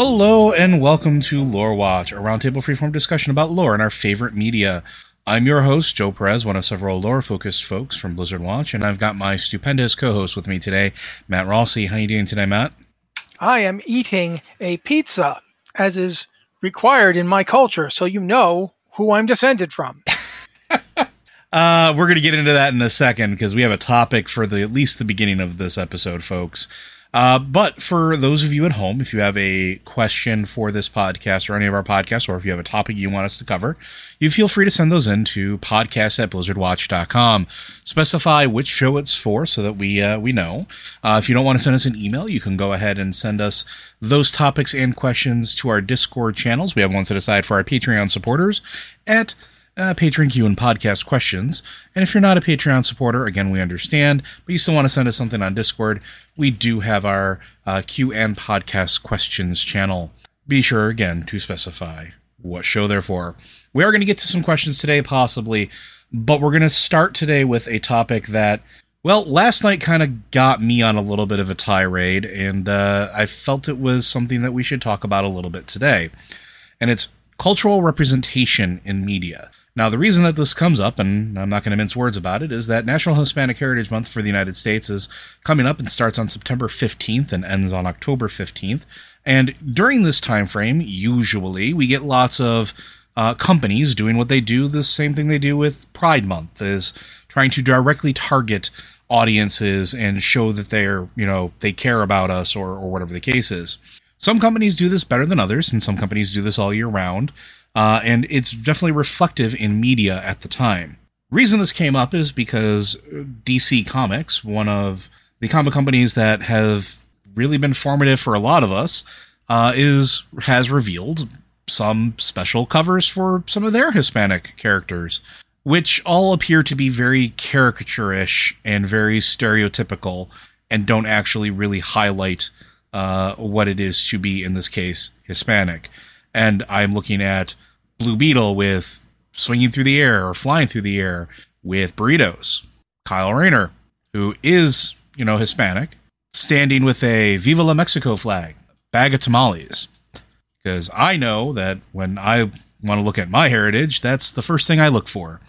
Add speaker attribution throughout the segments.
Speaker 1: Hello and welcome to Lore Watch, a roundtable freeform discussion about lore and our favorite media. I'm your host, Joe Perez, one of several lore-focused folks from Blizzard Watch, and I've got my stupendous co-host with me today, Matt Rossi. How you doing today, Matt?
Speaker 2: I am eating a pizza, as is required in my culture, so you know who I'm descended from.
Speaker 1: Uh, we're going to get into that in a second because we have a topic for the at least the beginning of this episode, folks. Uh, but for those of you at home, if you have a question for this podcast or any of our podcasts, or if you have a topic you want us to cover, you feel free to send those in to podcast at blizzardwatch.com. Specify which show it's for so that we, uh, we know. Uh, if you don't want to send us an email, you can go ahead and send us those topics and questions to our Discord channels. We have one set aside for our Patreon supporters at uh, Patreon Q and podcast questions. And if you're not a Patreon supporter, again, we understand, but you still want to send us something on Discord, we do have our uh, Q and podcast questions channel. Be sure, again, to specify what show they're for. We are going to get to some questions today, possibly, but we're going to start today with a topic that, well, last night kind of got me on a little bit of a tirade, and uh, I felt it was something that we should talk about a little bit today. And it's cultural representation in media. Now, the reason that this comes up, and I'm not going to mince words about it, is that National Hispanic Heritage Month for the United States is coming up and starts on September 15th and ends on October 15th. And during this time frame, usually we get lots of uh, companies doing what they do, the same thing they do with Pride Month, is trying to directly target audiences and show that they're, you know, they care about us or, or whatever the case is. Some companies do this better than others, and some companies do this all year round. Uh, and it's definitely reflective in media at the time. Reason this came up is because DC Comics, one of the comic companies that have really been formative for a lot of us, uh, is has revealed some special covers for some of their Hispanic characters, which all appear to be very caricaturish and very stereotypical, and don't actually really highlight uh, what it is to be, in this case, Hispanic. And I'm looking at Blue Beetle with swinging through the air or flying through the air with burritos. Kyle Rayner, who is, you know, Hispanic, standing with a Viva la Mexico flag, bag of tamales. Because I know that when I want to look at my heritage, that's the first thing I look for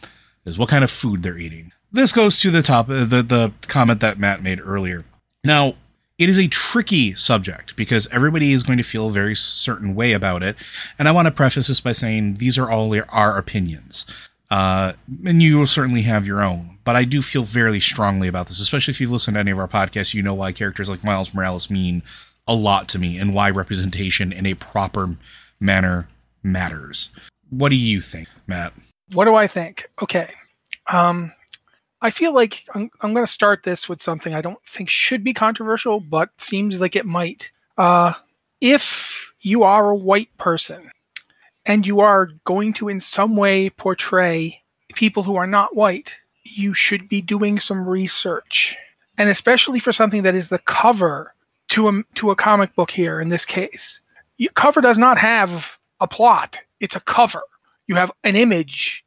Speaker 1: is what kind of food they're eating. This goes to the top uh, the the comment that Matt made earlier. Now, it is a tricky subject because everybody is going to feel a very certain way about it. And I want to preface this by saying these are all our opinions. Uh, and you will certainly have your own. But I do feel very strongly about this, especially if you've listened to any of our podcasts, you know why characters like Miles Morales mean a lot to me and why representation in a proper manner matters. What do you think, Matt?
Speaker 2: What do I think? Okay. Um, I feel like I'm, I'm going to start this with something I don't think should be controversial, but seems like it might. Uh, if you are a white person and you are going to in some way portray people who are not white, you should be doing some research. And especially for something that is the cover to a, to a comic book here in this case. Cover does not have a plot, it's a cover. You have an image,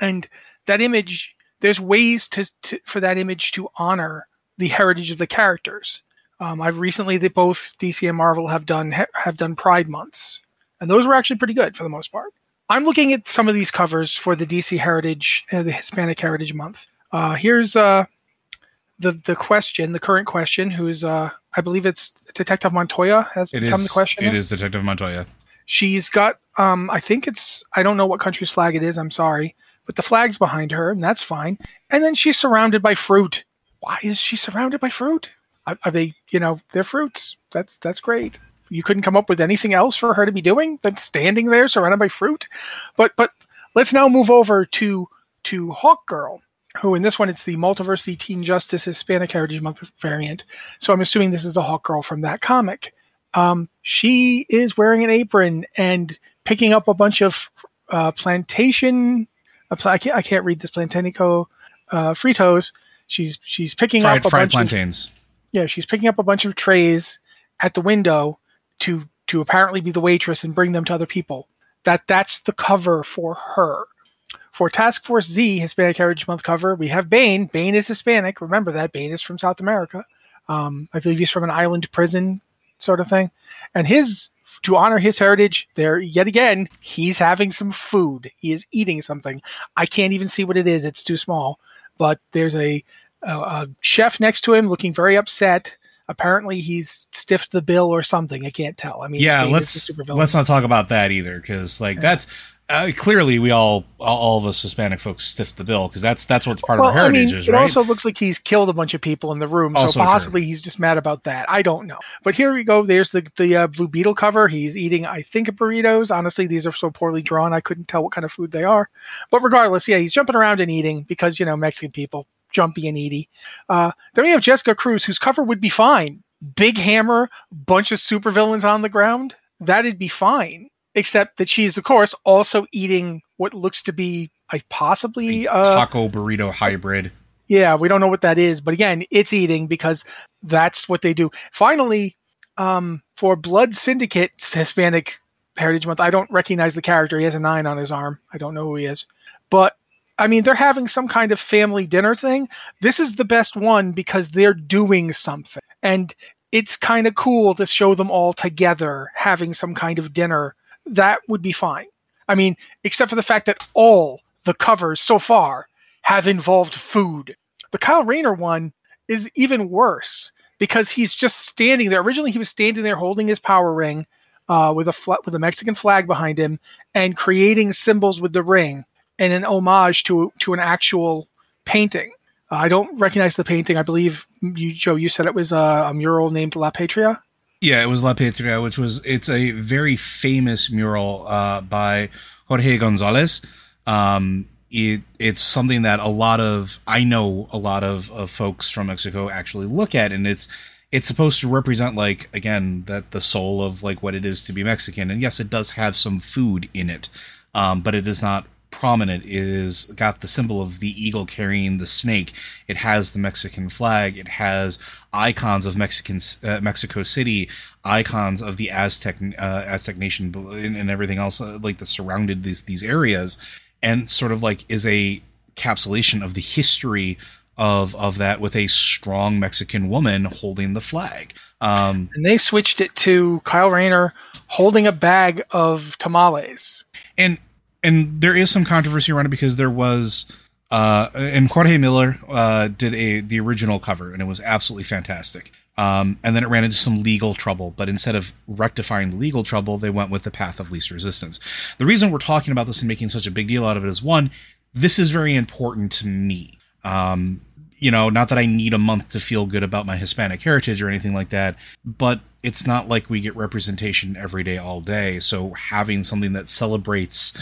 Speaker 2: and that image, there's ways to, to for that image to honor the heritage of the characters. Um, I've recently that both DC and Marvel have done have done Pride months, and those were actually pretty good for the most part. I'm looking at some of these covers for the DC Heritage, uh, the Hispanic Heritage Month. Uh, here's uh, the the question, the current question, who's uh, I believe it's Detective Montoya has
Speaker 1: It
Speaker 2: become
Speaker 1: is.
Speaker 2: the question.
Speaker 1: It is Detective Montoya.
Speaker 2: She's got um, I think it's I don't know what country's flag it is. I'm sorry, but the flag's behind her, and that's fine. And then she's surrounded by fruit. Why is she surrounded by fruit? Are, are they, you know, they're fruits? That's that's great. You couldn't come up with anything else for her to be doing than standing there surrounded by fruit. But but let's now move over to to Hawk Girl, who in this one it's the Multiversity Teen Justice Hispanic Heritage Month variant. So I'm assuming this is a Hawk Girl from that comic. Um, she is wearing an apron and picking up a bunch of uh, plantation. Pla- I, can't, I can't read this plantanico uh, fritos. She's she's picking
Speaker 1: Fried,
Speaker 2: up a
Speaker 1: fried
Speaker 2: bunch of
Speaker 1: plantains.
Speaker 2: yeah, she's picking up a bunch of trays at the window to to apparently be the waitress and bring them to other people. That that's the cover for her. For Task Force Z Hispanic Heritage Month cover, we have Bane. Bane is Hispanic. Remember that Bane is from South America. Um, I believe he's from an island prison sort of thing. And his to honor his heritage, there yet again, he's having some food. He is eating something. I can't even see what it is. It's too small. But there's a a, a chef next to him looking very upset. Apparently, he's stiffed the bill or something. I can't tell. I mean,
Speaker 1: Yeah, let's let's not talk about that either, because like that's uh, clearly we all all of us Hispanic folks stiff the bill because that's that's what's part
Speaker 2: well,
Speaker 1: of our heritage
Speaker 2: I mean,
Speaker 1: is,
Speaker 2: it
Speaker 1: right?
Speaker 2: also looks like he's killed a bunch of people in the room,
Speaker 1: Also
Speaker 2: so
Speaker 1: true.
Speaker 2: possibly he's just mad about that. I don't know. But here we go. There's the the uh, Blue Beetle cover. He's eating, I think, burritos. Honestly, these are so poorly drawn, I couldn't tell what kind of food they are. But regardless, yeah, he's jumping around and eating because you know Mexican people jumpy and eaty. Uh, then we have Jessica Cruz, whose cover would be fine. Big hammer, bunch of supervillains on the ground. That'd be fine. Except that she's, of course, also eating what looks to be, I possibly
Speaker 1: A
Speaker 2: uh,
Speaker 1: taco burrito hybrid.
Speaker 2: yeah, we don't know what that is, but again, it's eating because that's what they do. Finally, um, for Blood Syndicate Hispanic Heritage Month, I don't recognize the character. He has a nine on his arm. I don't know who he is, but I mean, they're having some kind of family dinner thing. This is the best one because they're doing something, and it's kind of cool to show them all together having some kind of dinner. That would be fine. I mean, except for the fact that all the covers so far have involved food. The Kyle Rayner one is even worse because he's just standing there. Originally, he was standing there holding his power ring uh, with a fl- with a Mexican flag behind him and creating symbols with the ring in an homage to to an actual painting. Uh, I don't recognize the painting. I believe you, Joe, you said it was uh, a mural named La Patria.
Speaker 1: Yeah, it was La Patria, which was it's a very famous mural uh, by Jorge Gonzalez. Um, it it's something that a lot of I know a lot of, of folks from Mexico actually look at, and it's it's supposed to represent like again that the soul of like what it is to be Mexican. And yes, it does have some food in it, um, but it is not prominent. It is got the symbol of the eagle carrying the snake. It has the Mexican flag. It has icons of Mexican uh, Mexico City, icons of the Aztec uh, Aztec nation, and, and everything else uh, like that surrounded these these areas, and sort of like is a capsulation of the history of of that with a strong Mexican woman holding the flag. Um,
Speaker 2: And they switched it to Kyle Rayner holding a bag of tamales.
Speaker 1: and and there is some controversy around it because there was uh and Jorge Miller uh did a the original cover and it was absolutely fantastic. Um, and then it ran into some legal trouble, but instead of rectifying the legal trouble, they went with the path of least resistance. The reason we're talking about this and making such a big deal out of it is one, this is very important to me. Um, you know, not that I need a month to feel good about my Hispanic heritage or anything like that, but it's not like we get representation every day, all day. So having something that celebrates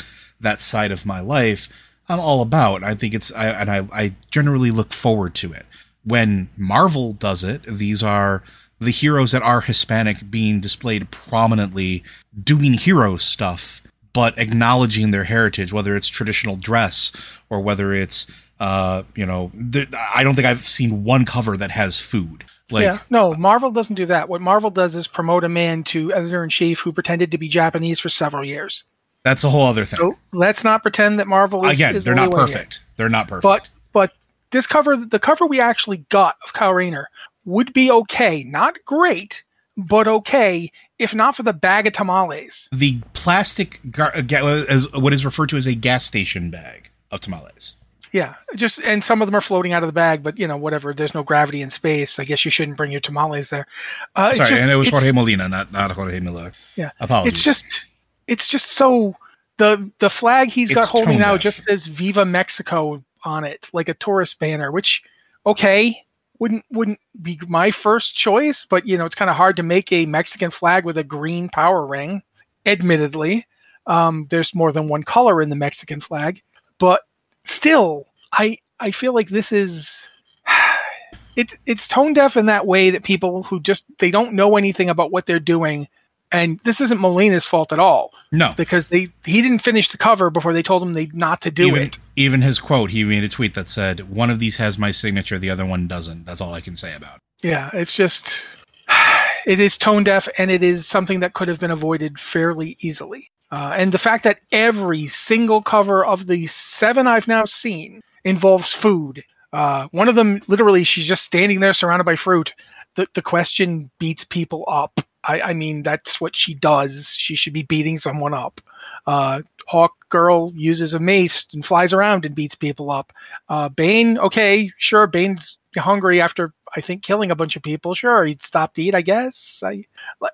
Speaker 1: that side of my life, I'm all about. I think it's, I, and I, I generally look forward to it. When Marvel does it, these are the heroes that are Hispanic being displayed prominently doing hero stuff, but acknowledging their heritage, whether it's traditional dress or whether it's uh, you know, th- I don't think I've seen one cover that has food. Like,
Speaker 2: yeah, no, Marvel doesn't do that. What Marvel does is promote a man to editor in chief who pretended to be Japanese for several years.
Speaker 1: That's a whole other thing.
Speaker 2: So let's not pretend that Marvel is
Speaker 1: again.
Speaker 2: is
Speaker 1: they're not perfect. They're not perfect.
Speaker 2: But but this cover, the cover we actually got of Kyle Rayner would be okay, not great, but okay, if not for the bag of tamales.
Speaker 1: the plastic gar- uh, as what is referred to as a gas station bag of tamales.
Speaker 2: Yeah, just and some of them are floating out of the bag, but you know whatever. There's no gravity in space. I guess you shouldn't bring your tamales there. Uh,
Speaker 1: Sorry,
Speaker 2: just-
Speaker 1: and it was Jorge Molina, not not Jorge Miller.
Speaker 2: Yeah,
Speaker 1: Apologies.
Speaker 2: It's just it's just so the the flag he's got
Speaker 1: It's
Speaker 2: holding now just says "Viva Mexico" on it, like a tourist banner. Which okay wouldn't wouldn't be my first choice, but you know it's kind of hard to make a Mexican flag with a green power ring. Admittedly, um, there's more than one color in the Mexican flag, but still, I I feel like this is it's it's tone deaf in that way that people who just they don't know anything about what they're doing and this isn't Molina's fault at all
Speaker 1: no.
Speaker 2: because they he didn't finish the cover before they told him they not to do
Speaker 1: even,
Speaker 2: it.
Speaker 1: even his quote, he made a tweet that said, "One of these has my signature, the other one doesn't." That's all I can say about. it.
Speaker 2: Yeah, it's just it is tone deaf and it is something that could have been avoided fairly easily. Uh, and the fact that every single cover of the seven I've now seen involves food. Uh, one of them, literally, she's just standing there surrounded by fruit. The, the question beats people up. I, I mean, that's what she does. She should be beating someone up. Uh, Hawk Girl uses a mace and flies around and beats people up. Uh, Bane, okay, sure, Bane's hungry after I think killing a bunch of people. Sure, he'd stop to eat. I guess. I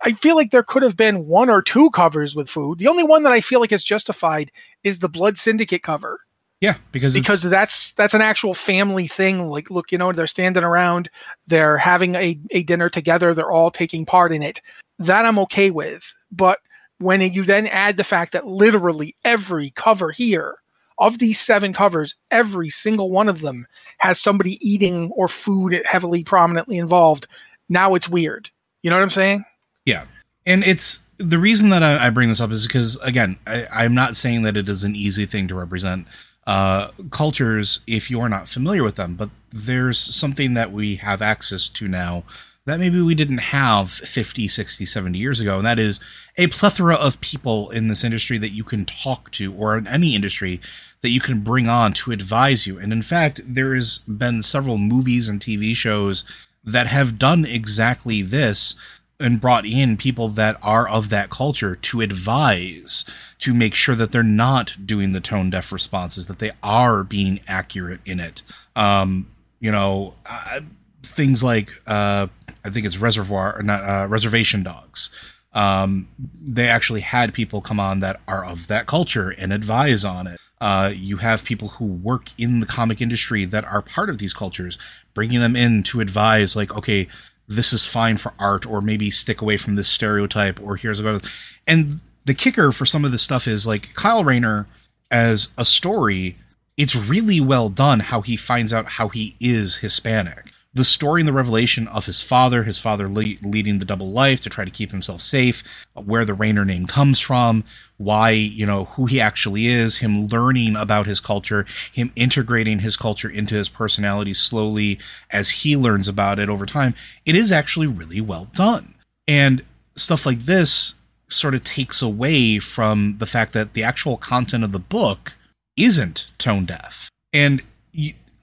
Speaker 2: I feel like there could have been one or two covers with food. The only one that I feel like is justified is the Blood Syndicate cover
Speaker 1: Yeah, because it's-
Speaker 2: because that's that's an actual family thing. Like, look, you know, they're standing around, they're having a, a dinner together, they're all taking part in it. That I'm okay with. But when you then add the fact that literally every cover here of these seven covers, every single one of them has somebody eating or food heavily prominently involved, now it's weird. You know what I'm saying?
Speaker 1: Yeah. And it's the reason that I, I bring this up is because, again, I, I'm not saying that it is an easy thing to represent uh, cultures if you are not familiar with them, but there's something that we have access to now that maybe we didn't have 50, 60, 70 years ago. And that is a plethora of people in this industry that you can talk to, or in any industry that you can bring on to advise you. And in fact, there has been several movies and TV shows that have done exactly this and brought in people that are of that culture to advise to make sure that they're not doing the tone deaf responses that they are being accurate in it. Um you know uh, things like uh i think it's reservoir or not uh, reservation dogs. Um they actually had people come on that are of that culture and advise on it. Uh, you have people who work in the comic industry that are part of these cultures, bringing them in to advise, like, okay, this is fine for art, or maybe stick away from this stereotype, or here's about. And the kicker for some of this stuff is like Kyle Rayner as a story, it's really well done how he finds out how he is Hispanic. The story and the revelation of his father, his father le- leading the double life to try to keep himself safe, where the Rayner name comes from, why, you know, who he actually is, him learning about his culture, him integrating his culture into his personality slowly as he learns about it over time. It is actually really well done. And stuff like this sort of takes away from the fact that the actual content of the book isn't tone deaf. And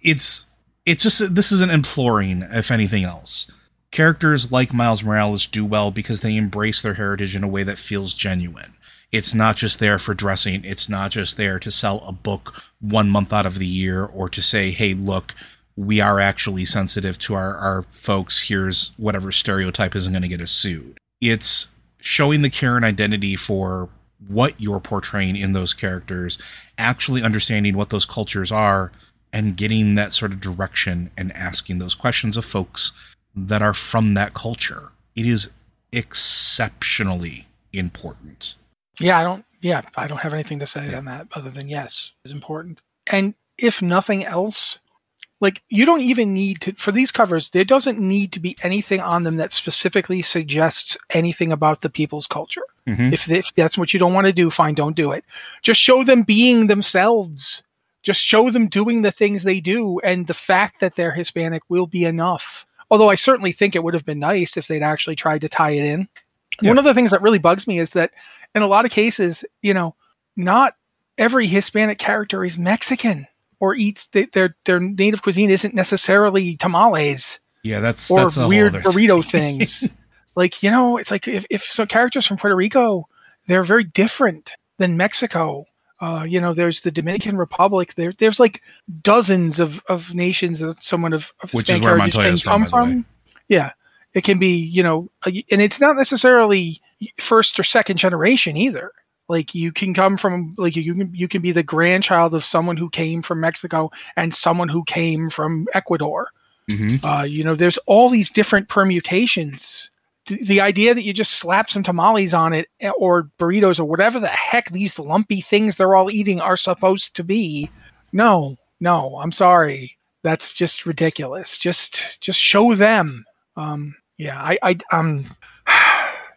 Speaker 1: it's it's just this is an imploring if anything else. Characters like Miles Morales do well because they embrace their heritage in a way that feels genuine. It's not just there for dressing, it's not just there to sell a book one month out of the year or to say, "Hey, look, we are actually sensitive to our, our folks. Here's whatever stereotype isn't going to get us sued. It's showing the care and identity for what you're portraying in those characters, actually understanding what those cultures are, and getting that sort of direction and asking those questions of folks that are from that culture. It is exceptionally important.
Speaker 2: Yeah, I don't. Yeah, I don't have anything to say on that other than yes, it's important. And if nothing else, like you don't even need to for these covers there doesn't need to be anything on them that specifically suggests anything about the people's culture
Speaker 1: Mhm.
Speaker 2: if, if that's what you don't want to do fine don't do it just show them being themselves just show them doing the things they do and the fact that they're hispanic will be enough although i certainly think it would have been nice if they'd actually tried to tie it in one of the things that really bugs me is that in a lot of cases you know not every hispanic character is mexican or eats th- their their native cuisine isn't necessarily tamales
Speaker 1: Yeah, that's
Speaker 2: or
Speaker 1: that's
Speaker 2: weird burrito things. like you know, it's like if if some characters from Puerto Rico, they're very different than Mexico. Uh, you know, there's the Dominican Republic. There, there's like dozens of, of nations that someone of, of
Speaker 1: Which is where Montoya
Speaker 2: can
Speaker 1: is from,
Speaker 2: come
Speaker 1: by the way.
Speaker 2: from. Yeah, it can be you know, and it's not necessarily first or second generation either. Like you can come from like you can you can be the grandchild of someone who came from Mexico and someone who came from Ecuador.
Speaker 1: Mhm.
Speaker 2: Uh, you know, there's all these different permutations. The, idea that you just slap some tamales on it eh, or burritos or whatever the heck these lumpy things they're all eating are supposed to be. No, no, I'm sorry. That's just ridiculous. Just just show them. Um, yeah, I, I um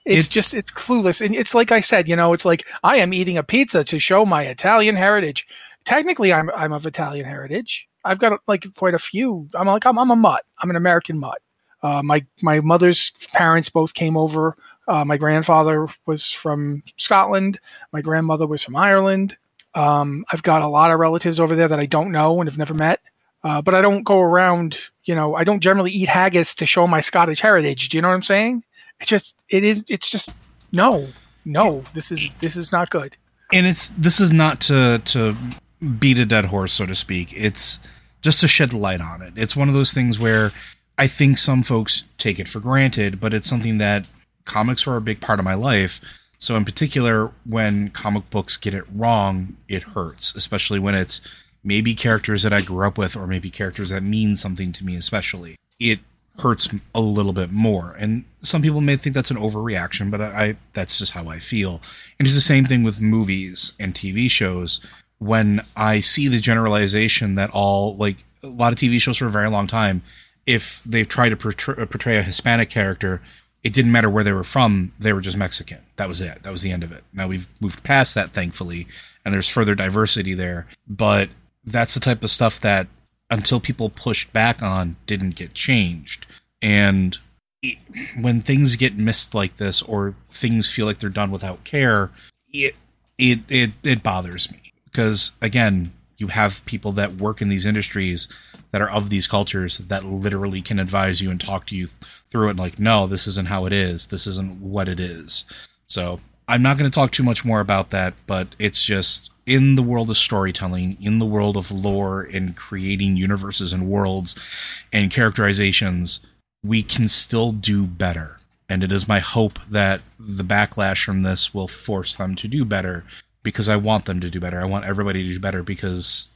Speaker 2: it's,
Speaker 1: It's-
Speaker 2: just it's clueless and it's like i said you know it's like i am eating a pizza to show my italian heritage technically i'm i'm of italian heritage i've got like quite a few i'm like i'm, I'm a mutt i'm an american mutt uh, my my mother's parents both came over. Uh, my grandfather was from scotland. My grandmother was from ireland. Um, i've got a lot of relatives over there that i don't know and have never met. Uh, but i don't go around you know i don't generally eat haggis to show my scottish heritage. Do you know what i'm saying? It just it is it's just no no this is this is not good.
Speaker 1: And it's this is not to to beat a dead horse so to speak. It's just to shed light on it. It's one of those things where i think some folks take it for granted but it's something that comics are a big part of my life so in particular when comic books get it wrong it hurts especially when it's maybe characters that i grew up with or maybe characters that mean something to me especially it hurts a little bit more. And some people may think that's an overreaction, but I, I that's just how I feel. And it's the same thing with movies and TV shows. When I see the generalization that all like a lot of TV shows for a very long time, if they've tried to portray, uh, portray a Hispanic character, it didn't matter where they were from; they were just Mexican. That was it. That was the end of it. Now we've moved past that, thankfully, and there's further diversity there. But that's the type of stuff that until people pushed back on didn't get changed and it, when things get missed like this or things feel like they're done without care it it it, it bothers me because again you have people that work in these industries that are of these cultures that literally can advise you and talk to you th- through it like no this isn't how it is this isn't what it is so i'm not going to talk too much more about that but it's just in the world of storytelling, in the world of lore and creating universes and worlds and characterizations, we can still do better. And it is my hope that the backlash from this will force them to do better because I want them to do better. I want everybody to do better because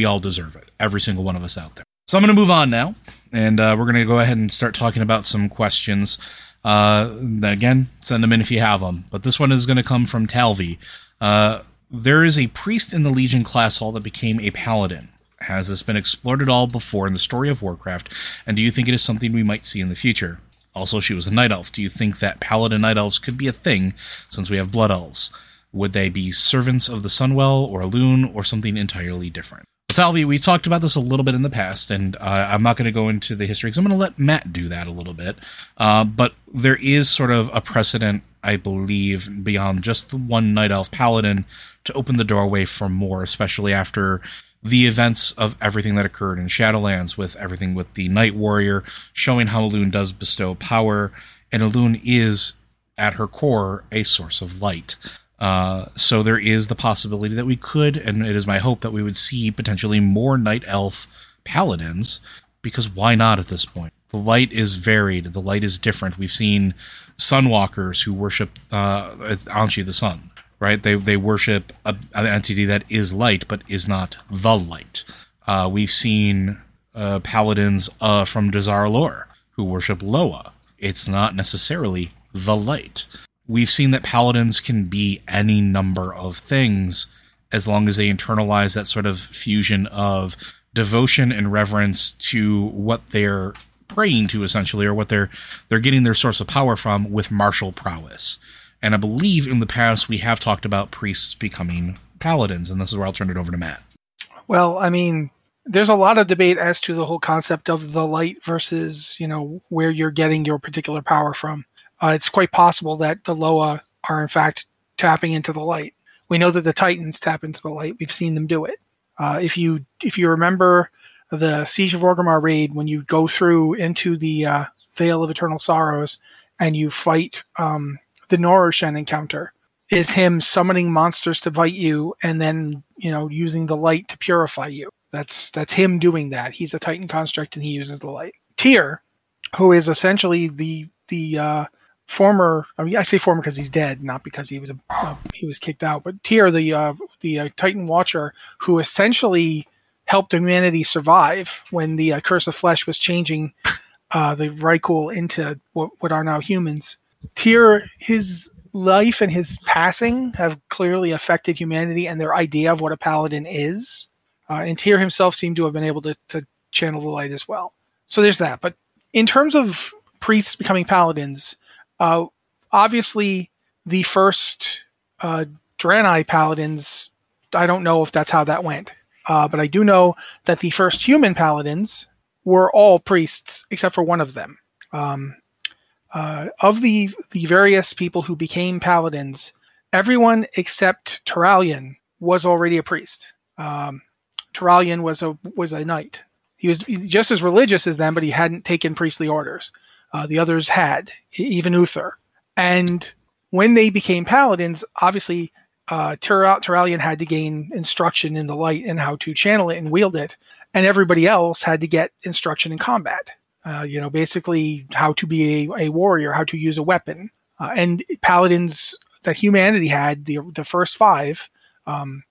Speaker 1: we all deserve it. Every single one of us out there. So I'm going to move on now, and uh, we're going to go ahead and start talking about some questions. Uh, again, send them in if you have them. But this one is going to come from Talvi. Uh, there is a priest in the Legion class hall that became a paladin. Has this been explored at all before in the story of Warcraft? And do you think it is something we might see in the future? Also, she was a night elf. Do you think that paladin night elves could be a thing since we have blood elves? Would they be servants of the Sunwell or Elune or something entirely different? Talvi, we talked about this a little bit in the past, and uh, I'm not going to go into the history because I'm going to let Matt do that a little bit. Uh, but there is sort of a precedent, I believe, beyond just the one Night Elf Paladin to open the doorway for more, especially after the events of everything that occurred in Shadowlands, with everything with the Night Warrior, showing how Elune does bestow power, and Elune is, at her core, a source of light. Uh, so there is the possibility that we could, and it is my hope that we would see potentially more Night Elf paladins, because why not at this point? The light is varied. The light is different. We've seen Sunwalkers who worship uh, An'she the Sun, right? They they worship a, an entity that is light, but is not the light. Uh, we've seen uh, paladins uh, from lore who worship Loa. It's not necessarily the light. We've seen that paladins can be any number of things as long as they internalize that sort of fusion of devotion and reverence to what they're praying to essentially or what they're they're getting their source of power from with martial prowess. And I believe in the past we have talked about priests becoming paladins, and this is where I'll turn it over to Matt.
Speaker 2: Well, I mean, there's a lot of debate as to the whole concept of the light versus, you know, where you're getting your particular power from. Uh, it's quite possible that the Loa are in fact tapping into the light. We know that the Titans tap into the light. We've seen them do it. Uh, if you if you remember the Siege of Orgrimmar raid, when you go through into the uh, Vale of Eternal Sorrows and you fight um, the Norushen encounter, is him summoning monsters to fight you and then you know using the light to purify you. That's that's him doing that. He's a Titan construct and he uses the light. Tyr, who is essentially the the uh, former I mean I say former because he's dead, not because he was a uh, he was kicked out, but Tyr, the uh, the uh, Titan Watcher, who essentially helped humanity survive when the uh, Curse of Flesh was changing uh, the Vrykul into what, what are now humans. Tyr, his life and his passing have clearly affected humanity and their idea of what a paladin is. Uh, and Tyr himself seemed to have been able to, to channel the light as well. So there's that. But in terms of priests becoming paladins, uh, obviously the first uh, Draenei paladins, I don't know if that's how that went. Uh, but I do know that the first human paladins were all priests except for one of them. Um, uh, of the the various people who became paladins, everyone except Turalyon was already a priest. Um, was a was a knight. He was just as religious as them, but he hadn't taken priestly orders. Uh, the others had, even Uther. And when they became paladins, obviously uh, Turalyon had to gain instruction in the light and how to channel it and wield it, and everybody else had to get instruction in combat. Uh, you know, basically how to be a, a warrior, how to use a weapon. Uh, and paladins that humanity had, the, the first five, um,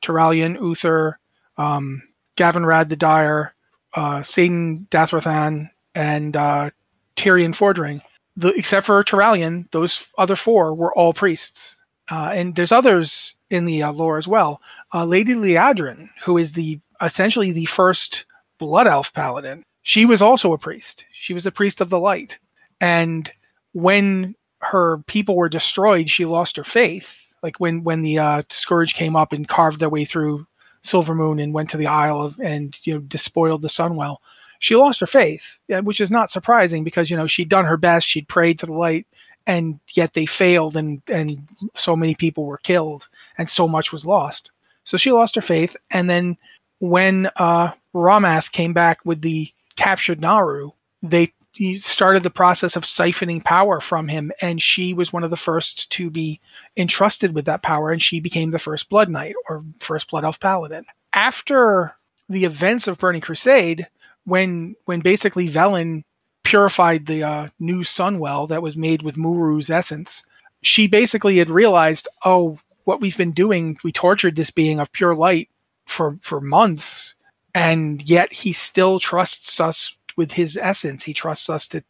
Speaker 2: Turalyon, Uther, um, Gavinrad the Dire, uh, Saidan Dathrohan, and uh, Tirion Fordring, the, except for Turalyon, those other four were all priests. Uh, and there's others in the uh, lore as well. Uh, Lady Liadrin, who is the essentially the first Blood Elf paladin, she was also a priest. She was a priest of the light. And when her people were destroyed, she lost her faith. Like when when the uh, scourge came up and carved their way through Silvermoon and went to the Isle of and you know despoiled the Sunwell, she lost her faith, which is not surprising because you know she'd done her best, she'd prayed to the light, and yet they failed, and and so many people were killed, and so much was lost. So she lost her faith, and then when uh, Rommath came back with the captured Naaru, they started the process of siphoning power from him, and she was one of the first to be entrusted with that power, and she became the first Blood Knight or first Blood Elf Paladin. After the events of Burning Crusade, when when basically Velen purified the uh, new Sunwell that was made with M'uru's essence, she basically had realized, oh, what we've been doing, we tortured this being of pure light for for months and yet he still trusts us with his essence. He trusts us to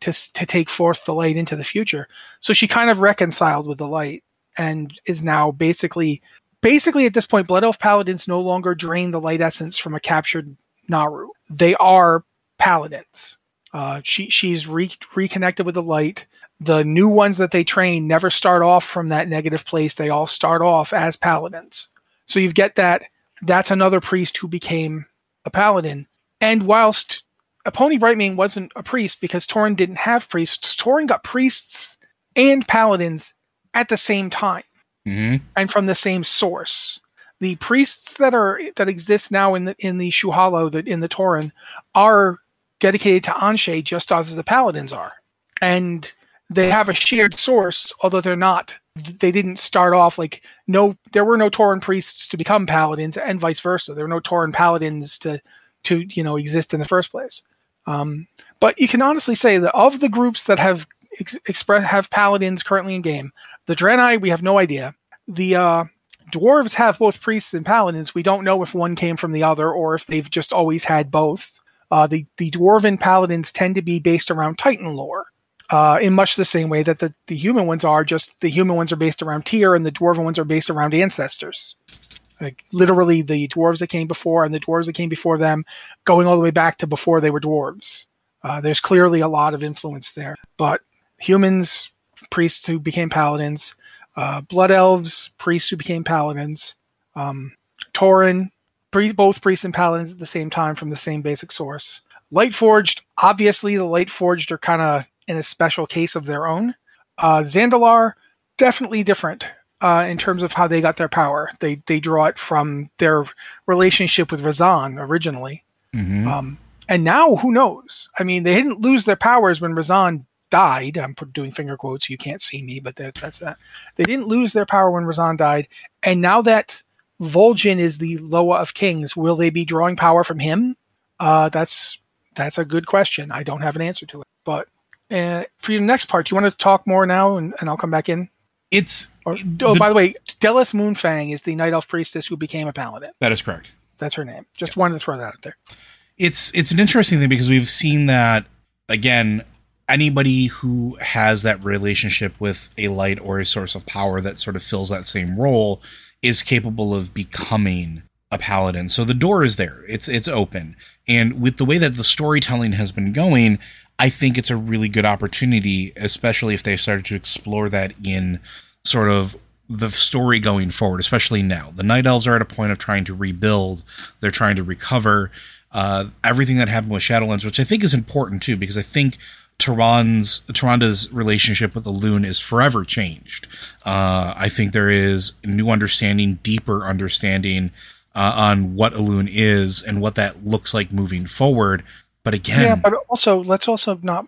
Speaker 2: to to take forth the light into the future. So she kind of reconciled with the light and is now basically basically at this point blood elf paladins no longer drain the light essence from a captured Naaru. They are paladins. Uh, she she's re- reconnected with the light. The new ones that they train never start off from that negative place. They all start off as paladins. So you get that that's another priest who became a paladin. And whilst Aponi Brightmane wasn't a priest because Tauren didn't have priests, Tauren got priests and paladins at the same time
Speaker 1: mm-hmm.
Speaker 2: and from the same source. The priests that are that exist now in the in the Shu'halo, that in the Tauren, are dedicated to An'she just as the paladins are, and they have a shared source, although they're not they didn't start off like no there were no Tauren priests to become paladins and vice versa. There were no Tauren paladins to to you know exist in the first place. Um, but you can honestly say that of the groups that have ex- express have paladins currently in game, the Draenei we have no idea. The uh, dwarves have both priests and paladins. We don't know if one came from the other or if they've just always had both. Uh, the the dwarven paladins tend to be based around Titan lore uh, in much the same way that the, the human ones are. Just the human ones are based around Tyr, and the dwarven ones are based around ancestors. Like literally the dwarves that came before and the dwarves that came before them, going all the way back to before they were dwarves. Uh, there's clearly a lot of influence there. But humans, priests who became paladins, uh, blood elves, priests who became paladins, um, Tauren, pre- both priests and paladins at the same time from the same basic source. Light Forged, obviously, the Light Forged are kind of in a special case of their own. Uh, Zandalar, definitely different uh, in terms of how they got their power. They they draw it from their relationship with Rezan originally,
Speaker 1: Mm-hmm.
Speaker 2: um, and now who knows? I mean, they didn't lose their powers when Rezan died. I'm doing finger quotes. You can't see me, but that- that's that. They didn't lose their power when Rezan died, and now that Vol'jin is the Loa of Kings, will they be drawing power from him? Uh, that's that's a good question. I don't have an answer to it. But uh, for your next part, do you want to talk more now, and, and I'll come back in?
Speaker 1: It's
Speaker 2: Or, oh,
Speaker 1: the-
Speaker 2: by the way, Delas Moonfang is the Night Elf priestess who became a paladin.
Speaker 1: that is correct.
Speaker 2: That's her name. Just wanted to throw that out there.
Speaker 1: it's it's an interesting thing because we've seen that again anybody who has that relationship with a light or a source of power that sort of fills that same role is capable of becoming a paladin so the door is there it's it's open and with the way that the storytelling has been going i think it's a really good opportunity especially if they started to explore that in sort of the story going forward, especially now. The Night Elves are at a point of trying to rebuild. They're trying to recover uh, everything that happened with Shadowlands, which I think is important too, because I think Tehran's Tyrande's relationship with the Elune is forever changed. Uh, I think there is new understanding, deeper understanding uh, on what Elune is and what that looks like moving forward. But again,
Speaker 2: Yeah, but also let's also not.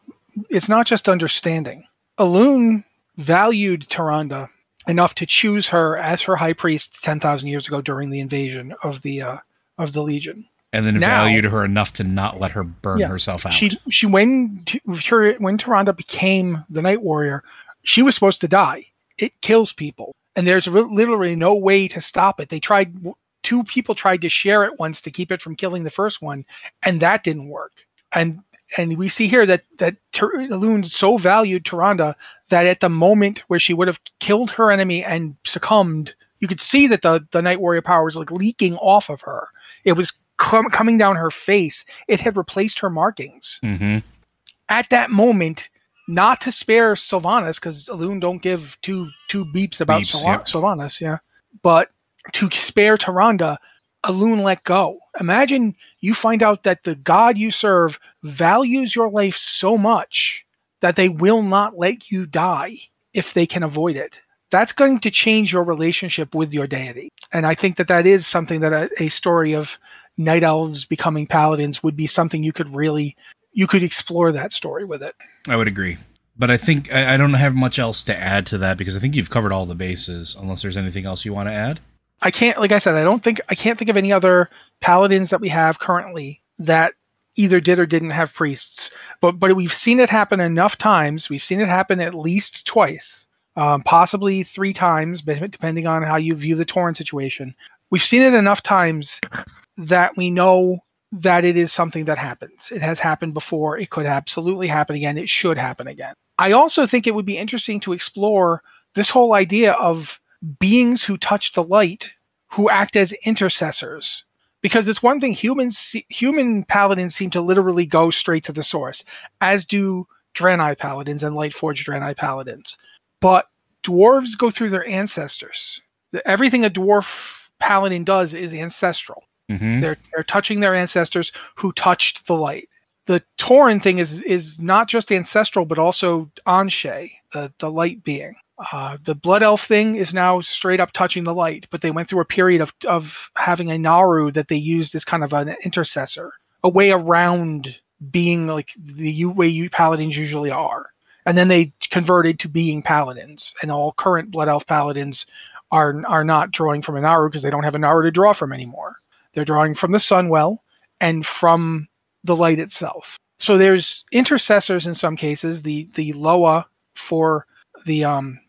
Speaker 2: It's not just understanding. Elune valued Taranda enough to choose her as her high priest ten thousand years ago during the invasion of the uh, of the Legion.
Speaker 1: And then
Speaker 2: now-
Speaker 1: valued her enough to not let her burn
Speaker 2: Yeah.
Speaker 1: herself out.
Speaker 2: She she when when Tyrande became the Night Warrior, she was supposed to die. It kills people, and there's re- literally no way to stop it. They tried. Two people tried to share it once to keep it from killing the first one, and that didn't work. And and we see here that that Elune so valued Tyrande that at the moment where she would have killed her enemy and succumbed, you could see that the the Night Warrior power was like leaking off of her. It was com- coming down her face. It had replaced her markings
Speaker 1: hmm
Speaker 2: at that moment, not to spare Sylvanas, because Elune don't give two two beeps about
Speaker 1: Beeps,
Speaker 2: Syl-
Speaker 1: yeah.
Speaker 2: Sylvanas, yeah. But to spare Tyrande, Elune let go. Imagine you find out that the god you serve values your life so much that they will not let you die if they can avoid it. That's going to change your relationship with your deity. And I think that that is something that a, a story of night elves becoming paladins would be something you could really you could explore that story with it.
Speaker 1: I would agree. But I think I, I don't have much else to add to that because I think you've covered all the bases, unless there's anything else you want to add.
Speaker 2: I can't like I said, I don't think I can't think of any other paladins that we have currently that either did or didn't have priests. But but we've seen it happen enough times. We've seen it happen at least twice, um, possibly three times, depending on how you view the Tauren situation. We've seen it enough times that we know that it is something that happens. It has happened before. It could absolutely happen again. It should happen again. I also think it would be interesting to explore this whole idea of beings who touch the light who act as intercessors because it's one thing humans human paladins seem to literally go straight to the source as do Draenei paladins and Lightforged Draenei paladins but dwarves go through their ancestors everything a dwarf paladin does is ancestral
Speaker 1: Mm-hmm.
Speaker 2: they're they're touching their ancestors who touched the light. The Tauren thing is is not just ancestral, but also An'she, the the light being. Uh, the Blood Elf thing is now straight up touching the light, but they went through a period of of having a Naaru that they used as kind of an intercessor, a way around being like the u- way you paladins usually are. And then they converted to being paladins, and all current Blood Elf paladins are are not drawing from a Naaru because they don't have a Naaru to draw from anymore. They're drawing from the Sunwell and from the light itself. So there's intercessors in some cases. The the Loa for the um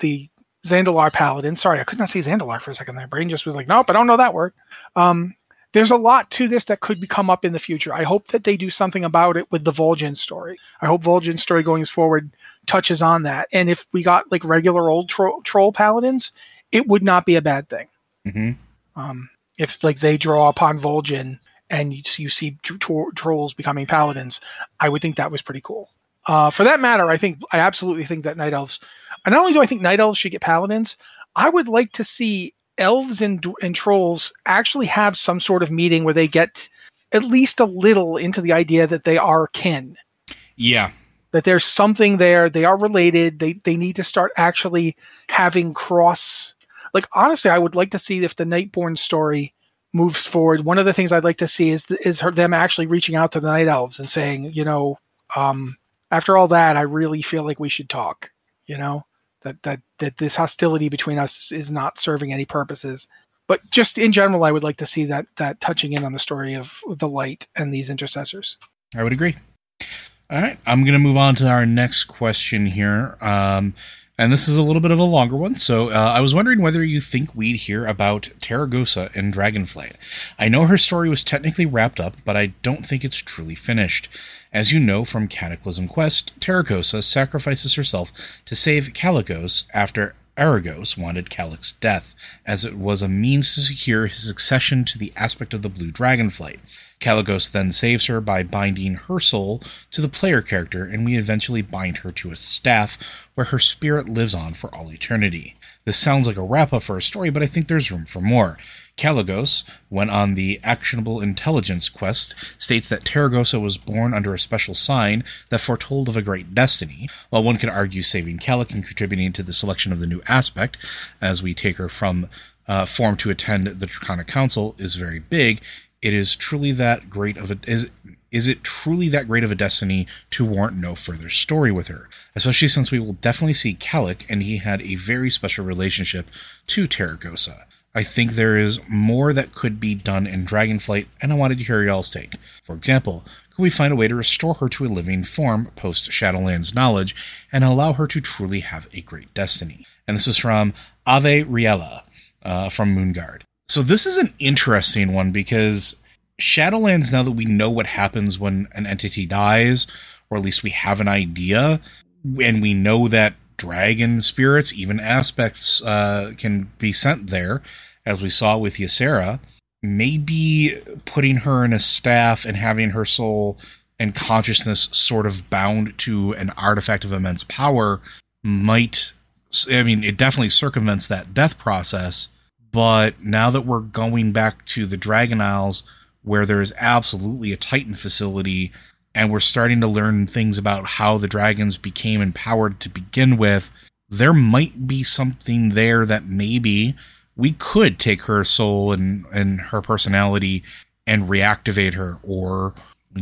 Speaker 2: the Zandalar Paladin. Sorry, I could not see Zandalar for a second. My brain just was like, nope, I don't know that word. Um, there's a lot to this that could come up in the future. I hope that they do something about it with the Vol'jin story. I hope Vol'jin's story going forward touches on that. And if we got like regular old tro- troll paladins, it would not be a bad thing.
Speaker 1: Mm-hmm.
Speaker 2: Um, if like they draw upon Vol'jin and you, you see tro- trolls becoming paladins, I would think that was pretty cool. Uh, for that matter, I think I absolutely think that night elves. And not only do I think night elves should get paladins, I would like to see elves and, and trolls actually have some sort of meeting where they get at least a little into the idea that they are kin.
Speaker 1: Yeah.
Speaker 2: That there's something there. They are related. They they need to start actually having cross. Like honestly, I would like to see if the Nightborne story moves forward. One of the things I'd like to see is is her, them actually reaching out to the Night Elves and saying, you know, um, after all that, I really feel like we should talk. You know, that that that this hostility between us is not serving any purposes. But just in general, I would like to see that that touching in on the story of the light and these intercessors.
Speaker 1: I would agree. All right, I'm going to move on to our next question here. Um, and this is a little bit of a longer one. So uh, I was wondering whether you think we'd hear about Tarecgosa in Dragonflight. I know her story was technically wrapped up, but I don't think it's truly finished. As you know from Cataclysm Quest, Tarecgosa sacrifices herself to save Kalecgos after Arygos wanted Kalec's death, as it was a means to secure his succession to the aspect of the Blue Dragonflight. Kalecgos then saves her by binding her soul to the player character, and we eventually bind her to a staff where her spirit lives on for all eternity. This sounds like a wrap up for a story, but I think there's room for more. Kalecgos, when on the Actionable Intelligence quest, states that Tarecgosa was born under a special sign that foretold of a great destiny. While one could argue saving Kalec and contributing to the selection of the new aspect, as we take her from uh, form to attend the Draconic Council, is very big, it is truly that great of a is is it truly that great of a destiny to warrant no further story with her? Especially since we will definitely see Kalec, and he had a very special relationship to Tarecgosa. I think there is more that could be done in Dragonflight, and I wanted to hear y'all's take. For example, could we find a way to restore her to a living form post Shadowlands knowledge and allow her to truly have a great destiny? And this is from Ave Riella uh, from Moonguard. So this is an interesting one because Shadowlands, now that we know what happens when an entity dies, or at least we have an idea, and we know that dragon spirits, even aspects, uh, can be sent there, as we saw with Ysera, maybe putting her in a staff and having her soul and consciousness sort of bound to an artifact of immense power might I mean it definitely circumvents that death process but now that we're going back to the Dragon Isles where there's absolutely a Titan facility and we're starting to learn things about how the dragons became empowered to begin with there might be something there that maybe we could take her soul and, and her personality and reactivate her or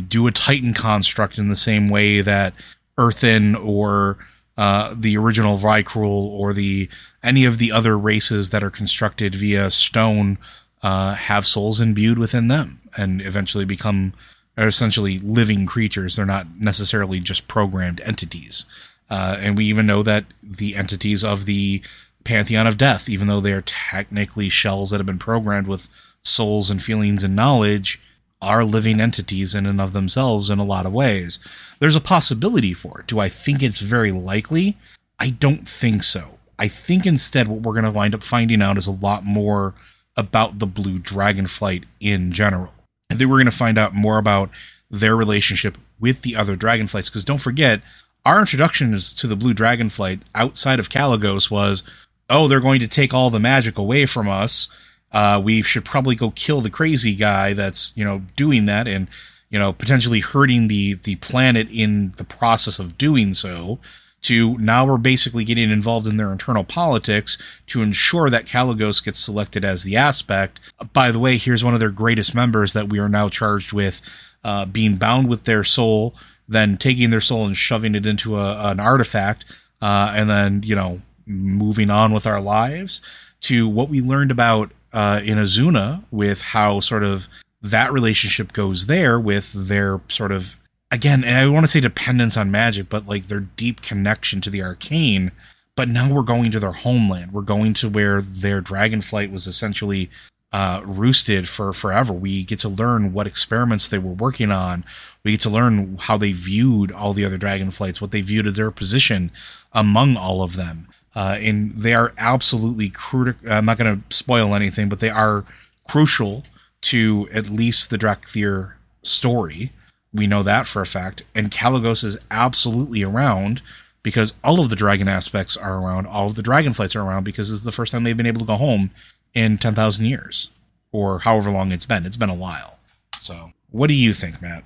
Speaker 1: do a titan construct in the same way that earthen or uh, the original Vrykul or the any of the other races that are constructed via stone uh, have souls imbued within them and eventually become essentially living creatures. They're not necessarily just programmed entities. Uh, and we even know that the entities of the pantheon of death, even though they are technically shells that have been programmed with souls and feelings and knowledge, are living entities in and of themselves in a lot of ways. There's a possibility for it. Do I think it's very likely? I don't think so. I think instead what we're going to wind up finding out is a lot more about the blue dragonflight in general. I think we're going to find out more about their relationship with the other dragonflights because don't forget our introduction to the blue dragonflight outside of Kalecgos was oh, they're going to take all the magic away from us. Uh, we should probably go kill the crazy guy that's you know doing that and you know potentially hurting the the planet in the process of doing so. To now we're basically getting involved in their internal politics to ensure that Kalecgos gets selected as the aspect. By the way, here's one of their greatest members that we are now charged with uh, being bound with their soul, then taking their soul and shoving it into a, an artifact, uh, and then you know moving on with our lives to what we learned about uh, in Azsuna with how sort of that relationship goes there with their sort of again I want to say dependence on magic, but like their deep connection to the arcane. But now we're going to their homeland. We're going to where their dragonflight was essentially uh, roosted for forever. We get to learn what experiments they were working on. We get to learn how they viewed all the other dragonflights, what they viewed as their position among all of them. Uh, and they are absolutely critical. I'm not going to spoil anything, but they are crucial to at least the Dracthyr story. We know that for a fact. And Kalecgos is absolutely around because all of the dragon aspects are around, all of the dragonflights are around because this is the first time they've been able to go home in 10,000 years or however long it's been. It's been a while. So, what do you think, Matt?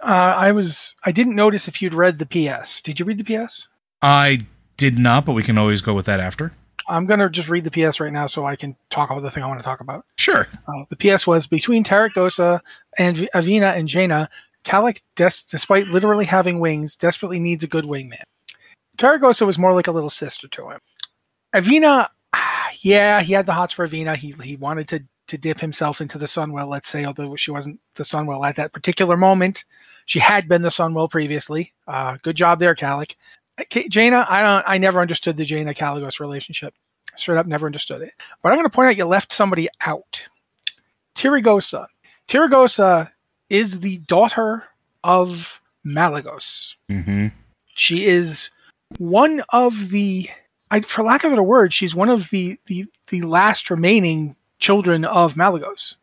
Speaker 2: Uh, I was I didn't notice if you'd read the PS. Did you read the PS?
Speaker 1: I did not, but we can always go with that after.
Speaker 2: I'm gonna just read the PS right now so I can talk about the thing I want to talk about.
Speaker 1: Sure.
Speaker 2: Uh, the PS was between Tarecgosa and v- Anveena and Jaina. Kalec, des- despite literally having wings, desperately needs a good wingman. Tarecgosa was more like a little sister to him. Anveena, ah, yeah, he had the hots for Anveena. He he wanted to to dip himself into the Sunwell, let's say, although she wasn't the Sunwell at that particular moment. She had been the Sunwell previously. Uh, good job there, Kalec. Jaina, I don't. I never understood the Jaina Kalecgos relationship. Straight up, never understood it. But I'm going to point out you left somebody out. Tyrygosa. Tyrygosa is the daughter of Malygos.
Speaker 1: Mm-hmm.
Speaker 2: She is one of the, I, for lack of a better word, she's one of the the, the last remaining children of Malygos.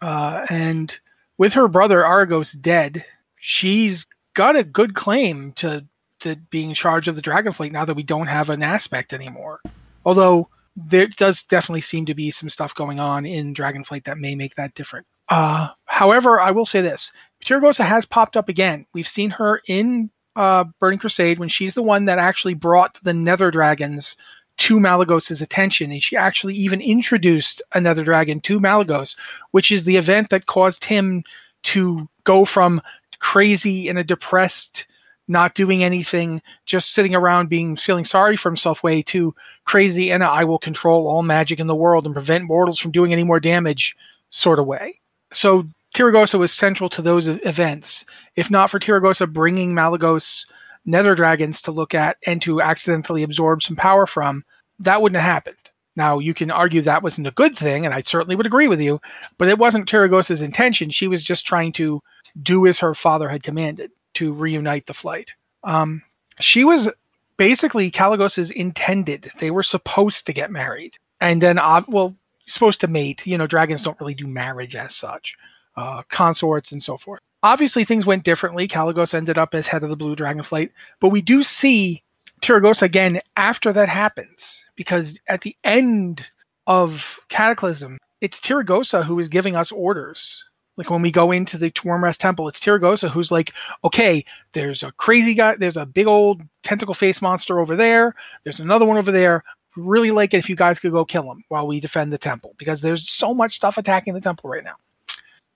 Speaker 2: Uh, and with her brother Arygos dead, she's got a good claim to, to being in charge of the Dragonflight now that we don't have an aspect anymore. Although there does definitely seem to be some stuff going on in Dragonflight that may make that different. Uh, however, I will say this: Tyrygosa has popped up again. We've seen her in uh, Burning Crusade when she's the one that actually brought the Nether Dragons to Malygos's attention, and she actually even introduced another Dragon to Malygos, which is the event that caused him to go from crazy and a depressed not doing anything, just sitting around being feeling sorry for himself way too crazy and I will control all magic in the world and prevent mortals from doing any more damage sort of way. So Tyrygosa was central to those events. If not for Tyrygosa bringing Malygos nether dragons to look at and to accidentally absorb some power from, that wouldn't have happened. Now, you can argue that wasn't a good thing, and I certainly would agree with you, but it wasn't Tyrygosa's intention. She was just trying to do as her father had commanded to reunite the flight. Um, she was basically Kalecgos's intended. They were supposed to get married, and then uh, well, supposed to mate. You know, dragons don't really do marriage as such, uh, consorts and so forth. Obviously, things went differently. Kalecgos ended up as head of the Blue Dragon Flight, but we do see Tyrygosa again after that happens, because at the end of Cataclysm, it's Tyrygosa who is giving us orders like when we go into the Wyrmrest Temple, it's Tyrygosa who's like, okay, there's a crazy guy, there's a big old tentacle face monster over there, there's another one over there. Really like it if you guys could go kill him while we defend the temple because there's so much stuff attacking the temple right now.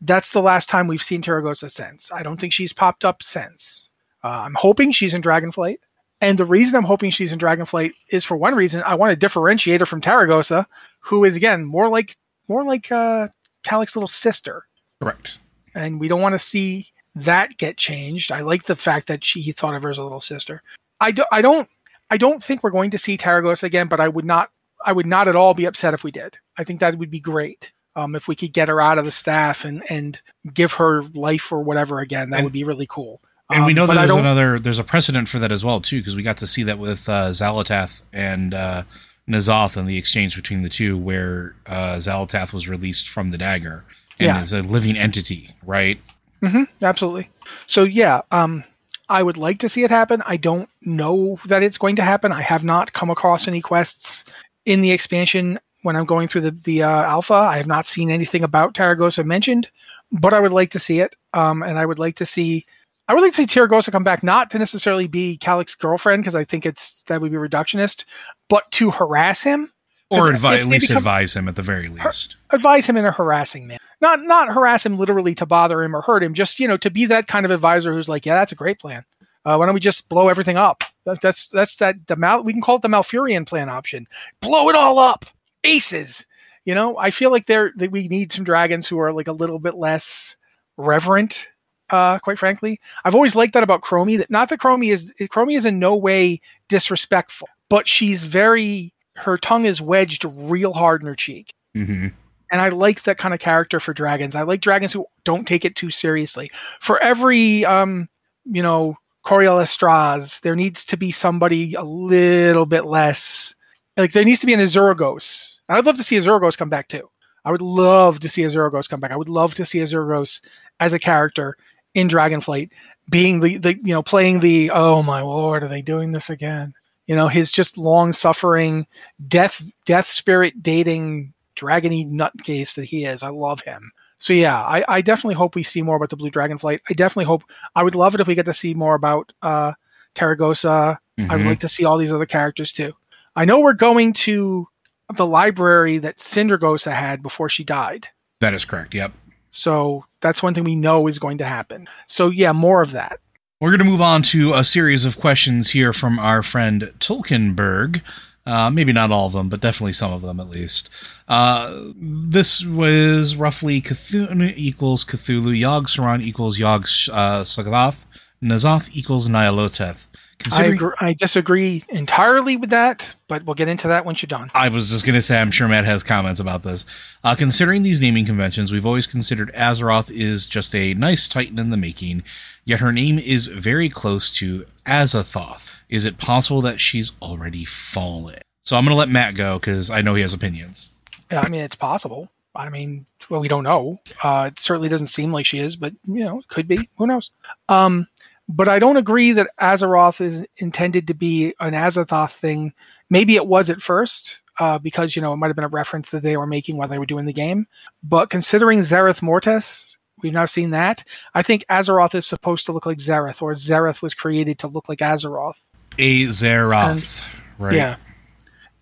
Speaker 2: That's the last time we've seen Tyrygosa since. I don't think she's popped up since. Uh, I'm hoping she's in Dragonflight. And the reason I'm hoping she's in Dragonflight is for one reason. I want to differentiate her from Tarecgosa, who is again more like more like uh, Kalec's little sister
Speaker 1: Correct.
Speaker 2: And we don't want to see that get changed. I like the fact that she he thought of her as a little sister. I, do, I don't I don't think we're going to see Taragos again, but I would not I would not at all be upset if we did. I think that would be great. Um, if we could get her out of the staff and and give her life or whatever again, that
Speaker 1: and,
Speaker 2: would be really cool.
Speaker 1: And we know that there's another there's a precedent for that as well too, because we got to see that with uh, Xal'atath and uh, N'Zoth and the exchange between the two, where uh, Xal'atath was released from the dagger and yeah. is a living entity, right?
Speaker 2: Mm-hmm, absolutely. So yeah, um, I would like to see it happen. I don't know that it's going to happen. I have not come across any quests in the expansion when I'm going through the the uh, alpha. I have not seen anything about Tarecgosa mentioned, but I would like to see it. Um, and I would like to see. I would like to see Tyrygosa come back, not to necessarily be Kalec's girlfriend, because I think it's that would be reductionist, but to harass him
Speaker 1: or advise, at least become, advise him at the very least.
Speaker 2: Advise him in a harassing manner. Not not harass him literally to bother him or hurt him. Just you know to be that kind of advisor who's like, yeah, that's a great plan. Uh, why don't we just blow everything up? That, that's that's that the mal. We can call it the Malfurion plan option. Blow it all up. Aces. You know, I feel like there that we need some dragons who are like a little bit less reverent. Uh, quite frankly, I've always liked that about Chromie. That not that Chromie is Chromie is in no way disrespectful, but she's very her tongue is wedged real hard in her cheek.
Speaker 1: Mm-hmm.
Speaker 2: And I like that kind of character for dragons. I like dragons who don't take it too seriously. For every, um, you know, Korialstrasz, there needs to be somebody a little bit less. Like there needs to be an Azuregos. I'd love to see Azuregos come back too. I would love to see Azuregos come back. I would love to see Azuregos as a character in Dragonflight, being the, the you know playing the oh my lord, are they doing this again? You know, his just long suffering death death spirit dating dragony nutcase that he is. I love him. So yeah, I, I definitely hope we see more about the Blue Dragonflight. I definitely hope I would love it if we get to see more about uh Karagosa.
Speaker 1: Mm-hmm.
Speaker 2: I would like to see all these other characters too. I know we're going to the library that Sindragosa had before she died.
Speaker 1: That is correct. Yep.
Speaker 2: So that's one thing we know is going to happen. So yeah, more of that.
Speaker 1: We're going to move on to a series of questions here from our friend Tolkienberg. Uh, maybe not all of them, but definitely some of them at least. Uh, this was roughly C'Thun equals Cthulhu, Yog Saron equals Yog uh, Sagath, N'Zoth equals Nyarlathotep.
Speaker 2: I, agree, I disagree entirely with that, but we'll get into that once you're done.
Speaker 1: I was just going to say, I'm sure Matt has comments about this. Uh, considering these naming conventions, we've always considered Azeroth is just a nice Titan in the making, yet her name is very close to Azathoth. Is it possible that she's already fallen? So I'm going to let Matt go because I know he has opinions.
Speaker 2: Yeah, I mean, it's possible. I mean, well, we don't know. Uh, it certainly doesn't seem like she is, but you know, it could be. Who knows? Um, but I don't agree that Azeroth is intended to be an Azathoth thing. Maybe it was at first, uh, because you know it might have been a reference that they were making while they were doing the game. But considering Zereth Mortis, we've now seen that. I think Azeroth is supposed to look like Zereth, or Zereth was created to look like Azeroth.
Speaker 1: A Zeroth, and, right?
Speaker 2: Yeah,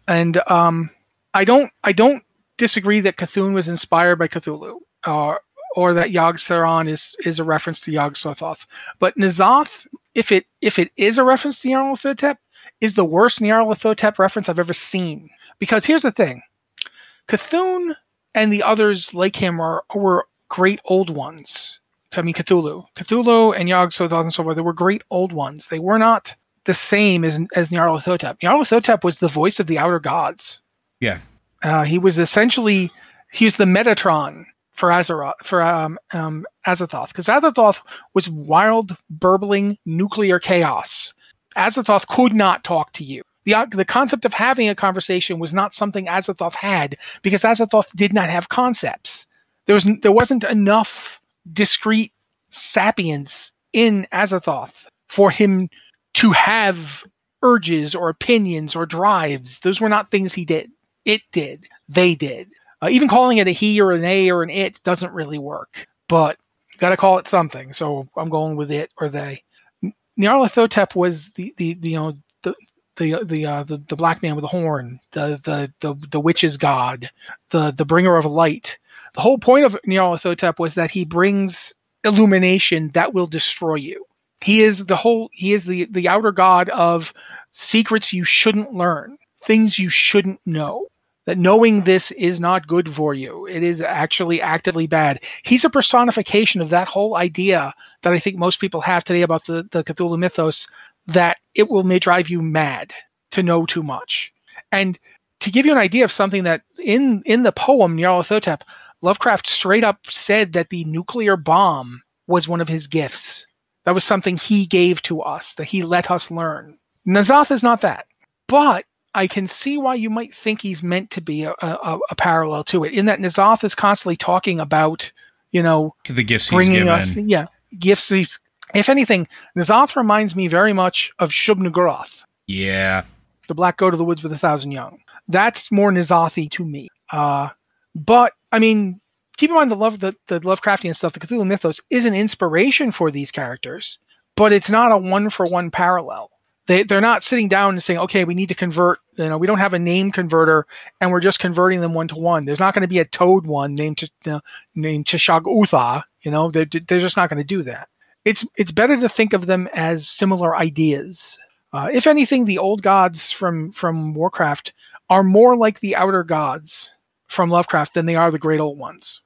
Speaker 2: and um, I don't, I don't disagree that C'Thun was inspired by Cthulhu. Uh, or that Yog Saron is is a reference to Yog Sothoth. But N'Zoth, if it if it is a reference to Nyarlathotep, is the worst Nyarlathotep reference I've ever seen. Because here's the thing, Cthulhu and the others like him are were great old ones. I mean Cthulhu, Cthulhu and Yog Sothoth and so forth. They were great old ones. They were not the same as as Nyarlathotep. Nyarlathotep was the voice of the outer gods.
Speaker 1: Yeah,
Speaker 2: uh, he was essentially he was the Metatron for Azeroth for um, um, Azathoth because Azathoth was wild, burbling nuclear chaos. Azathoth could not talk to you. The, uh, the concept of having a conversation was not something Azathoth had because Azathoth did not have concepts. There was there wasn't enough discrete sapience in Azathoth for him to have urges or opinions or drives. Those were not things he did. It did. They did. Uh, even calling it a he or an a or an it doesn't really work, but got to call it something. So I'm going with it or they. Nyarlathotep was the, the, the you know the the the, uh, the the black man with the horn, the the the the witch's god, the the bringer of light. The whole point of Nyarlathotep was that he brings illumination that will destroy you. He is the whole. He is the the outer god of secrets you shouldn't learn, things you shouldn't know that knowing this is not good for you. It is actually actively bad. He's a personification of that whole idea that I think most people have today about the, the Cthulhu mythos that it will may drive you mad to know too much. And to give you an idea of something that in in the poem Nyarlathotep, Lovecraft straight up said that the nuclear bomb was one of his gifts. That was something he gave to us, that he let us learn. N'Zoth is not that. But I can see why you might think he's meant to be a, a, a parallel to it, in that N'Zoth is constantly talking about, you know,
Speaker 1: the gifts he's bringing us,
Speaker 2: yeah, gifts. If anything, N'Zoth reminds me very much of Shub-Niggurath.
Speaker 1: Yeah,
Speaker 2: the Black Goat of the Woods with a Thousand Young. That's more N'Zothy to me. Uh, but I mean, keep in mind the love the, the Lovecraftian stuff. The Cthulhu mythos is an inspiration for these characters, but it's not a one for one parallel they they're not sitting down and saying, okay, we need to convert. You know, we don't have a name converter, and we're just converting them one to one. There's not going to be a Toad one named you know, named Chishag Utha. You know, they're they're just not going to do that. It's it's better to think of them as similar ideas. Uh, if anything, the old gods from from Warcraft are more like the outer gods from Lovecraft than they are the great old ones,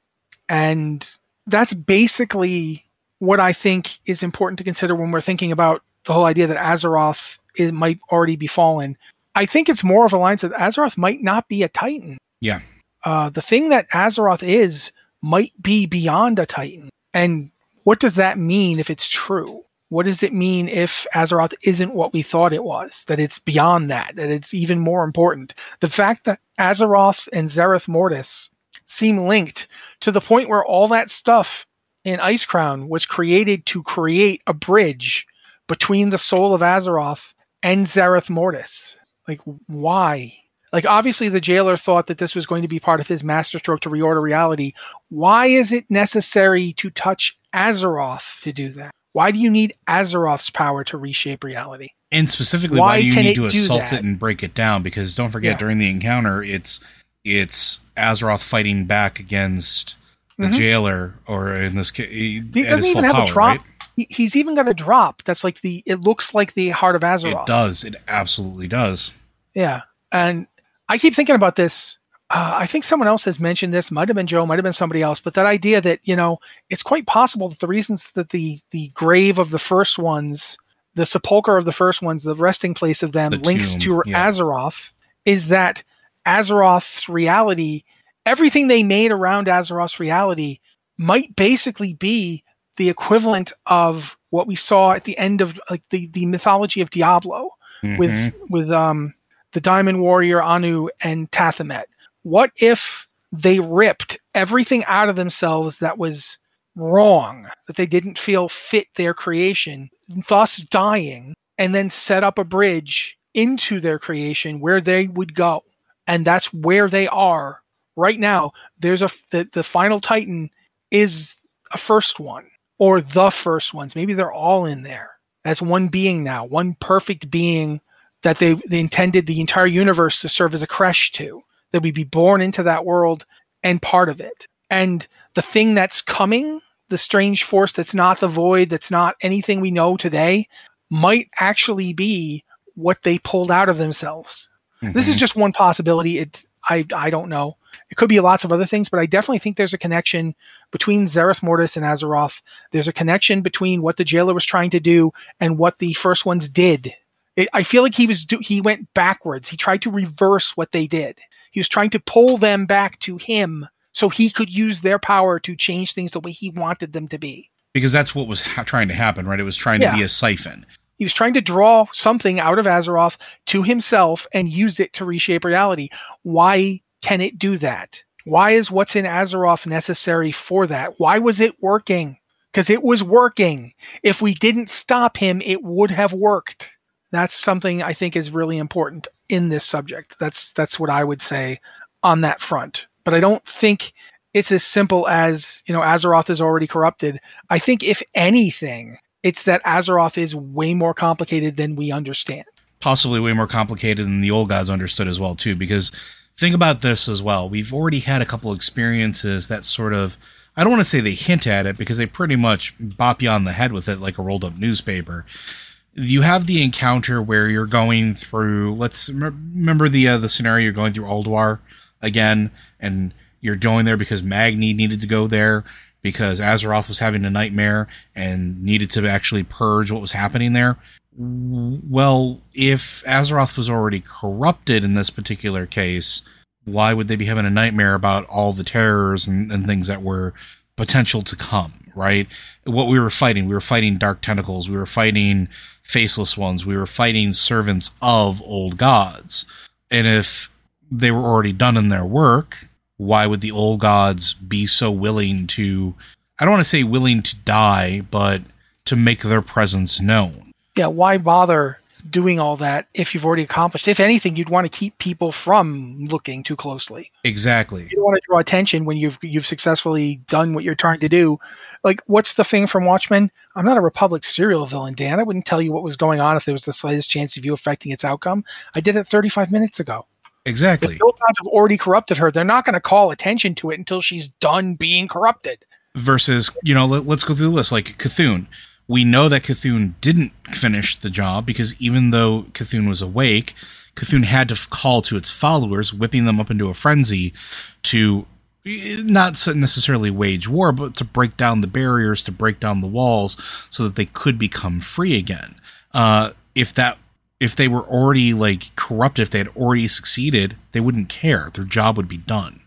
Speaker 2: and that's basically what I think is important to consider when we're thinking about the whole idea that Azeroth it might already be fallen. I think it's more of a line that Azeroth might not be a Titan.
Speaker 1: Yeah.
Speaker 2: Uh, the thing that Azeroth is might be beyond a Titan. And what does that mean if it's true? What does it mean if Azeroth isn't what we thought it was? That it's beyond that, that it's even more important. The fact that Azeroth and Zereth Mortis seem linked to the point where all that stuff in Ice Crown was created to create a bridge between the soul of Azeroth and Zereth Mortis. Like, why? Like, obviously, the jailer thought that this was going to be part of his masterstroke to reorder reality. Why is it necessary to touch Azeroth to do that? Why do you need Azeroth's power to reshape reality?
Speaker 1: And specifically,
Speaker 2: Why
Speaker 1: why, do you need to assault it and break it down? Because don't forget,
Speaker 2: Yeah.
Speaker 1: during the encounter, it's it's Azeroth fighting back against the
Speaker 2: Mhm.
Speaker 1: jailer, or in this case,
Speaker 2: He doesn't even have a drop. He, he's even got a drop that's like the. It looks like the heart of Azeroth.
Speaker 1: It does. It absolutely does.
Speaker 2: Yeah, and I keep thinking about this. Uh, I think someone else has mentioned this. Might have been Joe. Might have been somebody else. But that idea that you know, it's quite possible that the reasons that the the grave of the first ones, the sepulcher of the first ones, the resting place of them,
Speaker 1: The
Speaker 2: links
Speaker 1: tomb,
Speaker 2: to
Speaker 1: yeah.
Speaker 2: Azeroth, is that Azeroth's reality, everything they made around Azeroth's reality, might basically be the equivalent of what we saw at the end of like the the mythology of Diablo with
Speaker 1: Mhm.
Speaker 2: with um the Diamond Warrior Anu and Tathamet. What if they ripped everything out of themselves that was wrong, that they didn't feel fit their creation, thus dying, and then set up a bridge into their creation where they would go. And that's where they are right now. There's a the, the final Titan is a first one or the first ones. Maybe they're all in there as one being now, one perfect being that they, they intended the entire universe to serve as a creche to, that we be born into that world and part of it. And the thing that's coming, the strange force that's not the void, that's not anything we know today, might actually be what they pulled out of themselves. This is mm-hmm. just one possibility. It's I I don't know. It could be lots of other things, but I definitely think there's a connection between Zereth Mortis and Azeroth. There's a connection between what the jailer was trying to do and what the first ones did. It, I feel like he was do, he went backwards. He tried to reverse what they did. He was trying to pull them back to him so he could use their power to change things the way he wanted them to be.
Speaker 1: because that's what was ha- trying to happen, right? It was trying to be a siphon.
Speaker 2: He was trying to draw something out of Azeroth to himself and use it to reshape reality. Why can it do that? Why is what's in Azeroth necessary for that? Why was it working? Because it was working. If we didn't stop him, it would have worked. That's something I think is really important in this subject. That's that's what I would say on that front. But I don't think it's as simple as, you know, Azeroth is already corrupted. I think if anything, it's that Azeroth is way more complicated than we understand.
Speaker 1: possibly way more complicated than the old gods understood as well too because think about this as well. We've already had a couple experiences that sort of i don't want to say they hint at it because they pretty much bop you on the head with it like a rolled up newspaper. You have the encounter where you're going through let's rem- remember the uh, the scenario you're going through Ulduar again and you're going there because Magni needed to go there because Azeroth was having a nightmare and needed to actually purge what was happening there well, if Azeroth was already corrupted in this particular case, why would they be having a nightmare about all the terrors and, and things that were potential to come, right? What we were fighting, we were fighting dark tentacles, we were fighting faceless ones, we were fighting servants of old gods. And if they were already done in their work, why would the old gods be so willing to, I don't want to say willing to die, but to make their presence known?
Speaker 2: Yeah, why bother doing all that if you've already accomplished? If anything, you'd want to keep people from looking too closely.
Speaker 1: Exactly.
Speaker 2: You don't want to draw attention when you've you've successfully done what you're trying to do. Like, what's the thing from Watchmen? I'm not a Republic serial villain, Dan. I wouldn't tell you what was going on if there was the slightest chance of you affecting its outcome. I did it 35 minutes ago.
Speaker 1: Exactly.
Speaker 2: If Old Gods have already corrupted her, they're not going to call attention to it until she's done being corrupted.
Speaker 1: Versus, you know, let, us go through the list. Like Cthulhu. We know that Cthulhu didn't finish the job because even though Cthulhu was awake, Cthulhu had to call to its followers, whipping them up into a frenzy to not necessarily wage war, but to break down the barriers, to break down the walls so that they could become free again. Uh, if that if they were already like corrupt, if they had already succeeded, they wouldn't care. Their job would be done.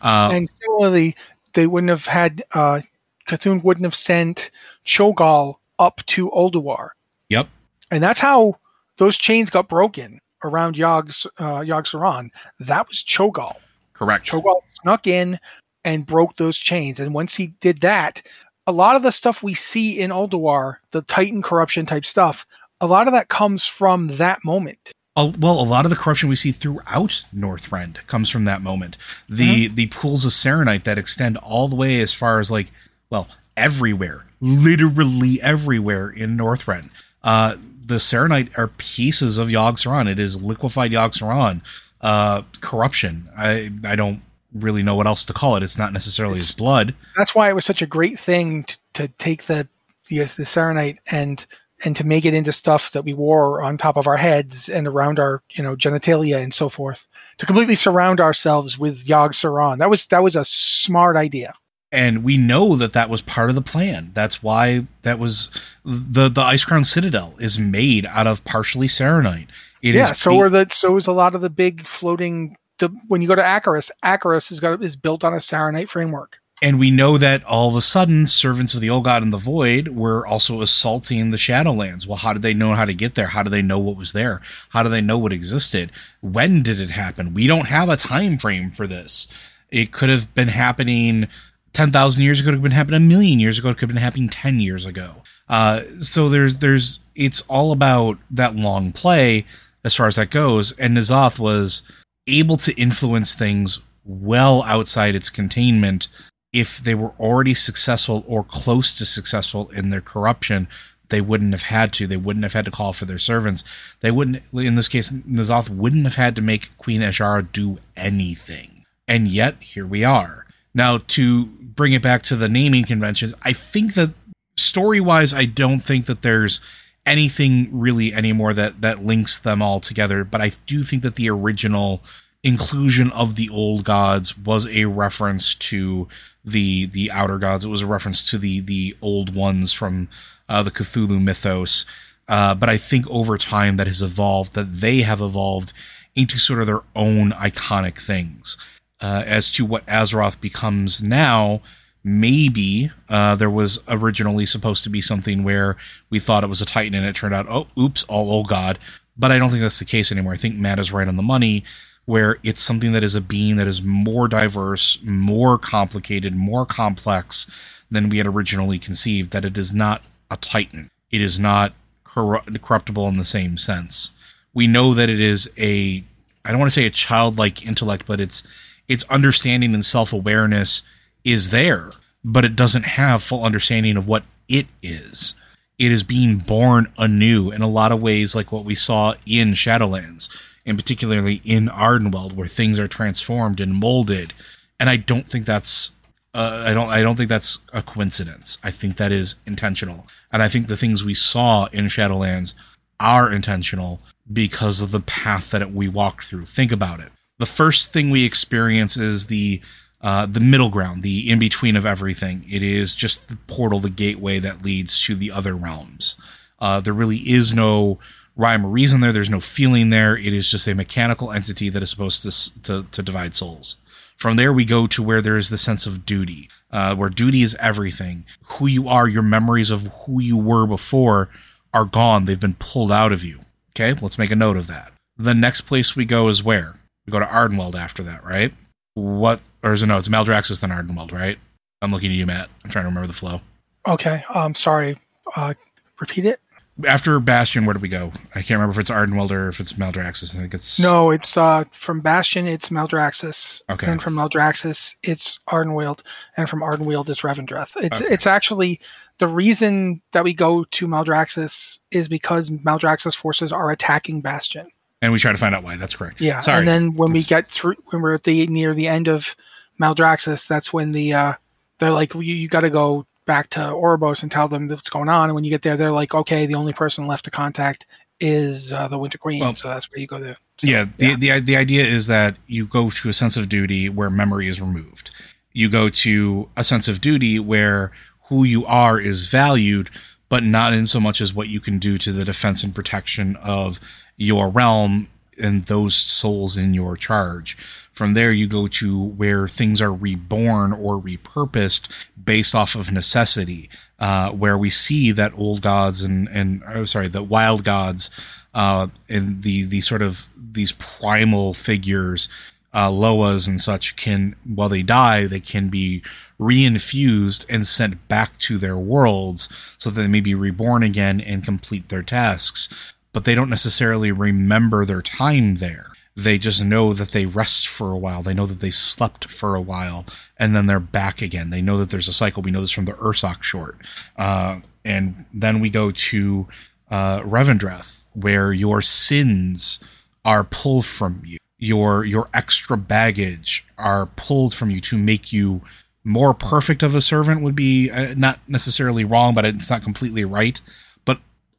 Speaker 1: Uh,
Speaker 2: and similarly, they wouldn't have had uh, C'Thun wouldn't have sent Cho'Gall up to Ulduar,
Speaker 1: yep.
Speaker 2: and that's how those chains got broken around Yogg uh, Yogg Saron. That was Cho'Gall.
Speaker 1: Correct.
Speaker 2: Cho'Gall snuck in, and broke those chains. And once he did that, a lot of the stuff we see in Ulduar, the Titan corruption type stuff, a lot of that comes from that moment.
Speaker 1: Uh, well, a lot of the corruption we see throughout Northrend comes from that moment. The
Speaker 2: Mm-hmm.
Speaker 1: the pools of Saronite that extend all the way as far as like, well, everywhere, literally everywhere in Northrend. Uh, the Saronite are pieces of Yogg Saron. It is liquefied Yogg Saron. Uh, corruption. I I don't really know what else to call it. It's not necessarily his blood.
Speaker 2: That's why it was such a great thing to, to take the the, the Saronite and and to make it into stuff that we wore on top of our heads and around our you know genitalia and so forth to completely surround ourselves with Yogg Saron. That was that was a smart idea.
Speaker 1: And we know that that was part of the plan. That's why that was the the Ice Crown Citadel is made out of partially Saronite. It is
Speaker 2: yeah, so
Speaker 1: be-
Speaker 2: are the so is a lot of the big floating. The when you go to Acherus, Acherus is got is built on a Saronite framework.
Speaker 1: and we know that all of a sudden servants of the old god in the void were also assaulting the Shadowlands. Well, how did they know how to get there? How do they know what was there? How do they know what existed? When did it happen? We don't have a time frame for this. It could have been happening 10,000 years ago, it could have been happening a million years ago, it could have been happening 10 years ago. Uh, so there's, there's, it's all about that long play as far as that goes. And N'Zoth was able to influence things well outside its containment if they were already successful or close to successful in their corruption. They wouldn't have had to. They wouldn't have had to call for their servants. They wouldn't, in this case, N'Zoth wouldn't have had to make Queen Azshara do anything. And yet, here we are. Now, to bring it back to the naming conventions, I think that story wise, I don't think that there's anything really anymore that that links them all together. But I do think that the original inclusion of the old gods was a reference to the the outer gods. It was a reference to the the old ones from uh, the Cthulhu mythos. Uh, but I think over time that has evolved, that they have evolved into sort of their own iconic things. Uh, as to what Azeroth becomes now, maybe uh, there was originally supposed to be something where we thought it was a Titan and it turned out, oh, oops, all oh god. But I don't think that's the case anymore. I think Matt is right on the money, where it's something that is a being that is more diverse, more complicated, more complex than we had originally conceived. That it is not a Titan. It is not corruptible in the same sense. We know that it is a I don't want to say a childlike intellect, but it's its understanding and self awareness is there, but it doesn't have full understanding of what it is. It is being born anew in a lot of ways, like what we saw in Shadowlands, and particularly in Ardenweald, where things are transformed and molded. And I don't think that's uh, I don't I don't think that's a coincidence. I think that is intentional, and I think the things we saw in Shadowlands are intentional because of the path that we walked through. Think about it. The first thing we experience is the uh, the middle ground, the in between of everything. It is just the portal, the gateway that leads to the other realms. Uh, there really is no rhyme or reason there. There's no feeling there. It is just a mechanical entity that is supposed to to, to divide souls. From there, we go to where there is the sense of duty, uh, where duty is everything. Who you are, your memories of who you were before are gone. They've been pulled out of you. Okay, let's make a note of that. The next place we go is where? We go to Ardenweald after that, right? What, or is it no, it's Maldraxxus then Ardenweald, right? I'm looking at you, Matt. I'm trying to remember the flow.
Speaker 2: Okay, um, sorry. Uh, repeat it.
Speaker 1: After Bastion, where do we go? I can't remember if it's Ardenweald or if it's Maldraxxus. I think it's
Speaker 2: No, it's uh, from Bastion. It's Maldraxxus.
Speaker 1: Okay.
Speaker 2: And from Maldraxxus, it's Ardenweald, and from Ardenweald, it's Revendreth. It's
Speaker 1: Okay.
Speaker 2: it's actually the reason that we go to Maldraxxus is because Maldraxxus forces are attacking Bastion.
Speaker 1: And we try to find out why. That's correct.
Speaker 2: Yeah,
Speaker 1: Sorry.
Speaker 2: and then when we get through, when we're at the near the end of Maldraxxus, that's when the uh, they're like, you, you got to go back to Oribos and tell them what's going on. And when you get there, they're like, okay, the only person left to contact is uh, the Winter Queen.
Speaker 1: Well,
Speaker 2: so that's where you go there. So,
Speaker 1: yeah, the, the the idea is that you go to a sense of duty where memory is removed. You go to a sense of duty where who you are is valued, but not in so much as what you can do to the defense and protection of your realm and those souls in your charge. From there, you go to where things are reborn or repurposed based off of necessity, uh, where we see that old gods and and oh, sorry, the wild gods, uh, and the the sort of these primal figures uh, Loas and such can, while they die, they can be reinfused and sent back to their worlds so that they may be reborn again and complete their tasks. But they don't necessarily remember their time there. They just know that they rest for a while. They know that they slept for a while and then they're back again. They know that there's a cycle. We know this from the Ursoc short. Uh, and then we go to uh, Revendreth, where your sins are pulled from you. Your your extra baggage are pulled from you to make you more perfect of a servant would be uh, not necessarily wrong, but it's not completely right.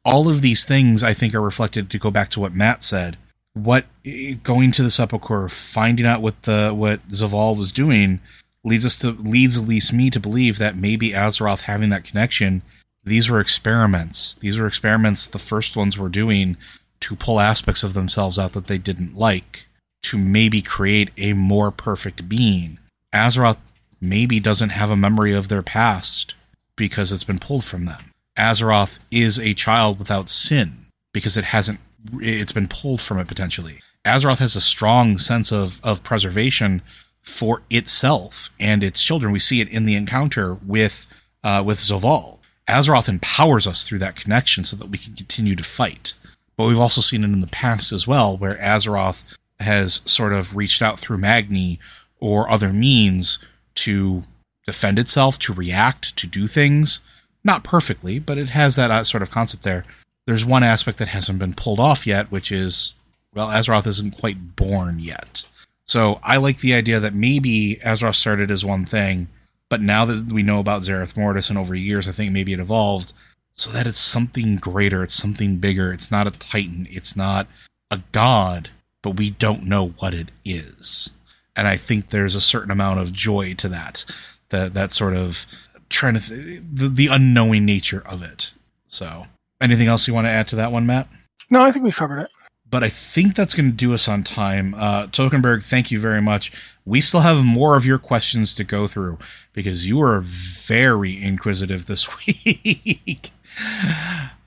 Speaker 1: All of these things, I think, are reflected. To go back to what Matt said, what going to the sepulchre, finding out what the what Zovaal was doing, leads us to leads at least me to believe that maybe Azeroth having that connection. These were experiments. These were experiments the first ones were doing to pull aspects of themselves out that they didn't like to maybe create a more perfect being. Azeroth maybe doesn't have a memory of their past because it's been pulled from them. Azeroth is a child without sin because it hasn't it's been pulled from it potentially. Azeroth has a strong sense of of preservation for itself and its children. We see it in the encounter with uh, with Zovaal. Azeroth empowers us through that connection so that we can continue to fight. But we've also seen it in the past as well, where Azeroth has sort of reached out through Magni or other means to defend itself, to react, to do things. Not perfectly, but it has that uh, sort of concept there. There's one aspect that hasn't been pulled off yet, which is, well, Azeroth isn't quite born yet. So I like the idea that maybe Azeroth started as one thing, but now that we know about Zereth Mortis and over years, I think maybe it evolved so that it's something greater, it's something bigger. It's not a titan, it's not a god, but we don't know what it is. And I think there's a certain amount of joy to that, that that sort of trying to th- the, the unknowing nature of it. So, anything else you want to add to that one, Matt?
Speaker 2: No, I think we covered it.
Speaker 1: But I think that's going to do us on time. Uh, Tokenberg, thank you very much. We still have more of your questions to go through because you are very inquisitive this week.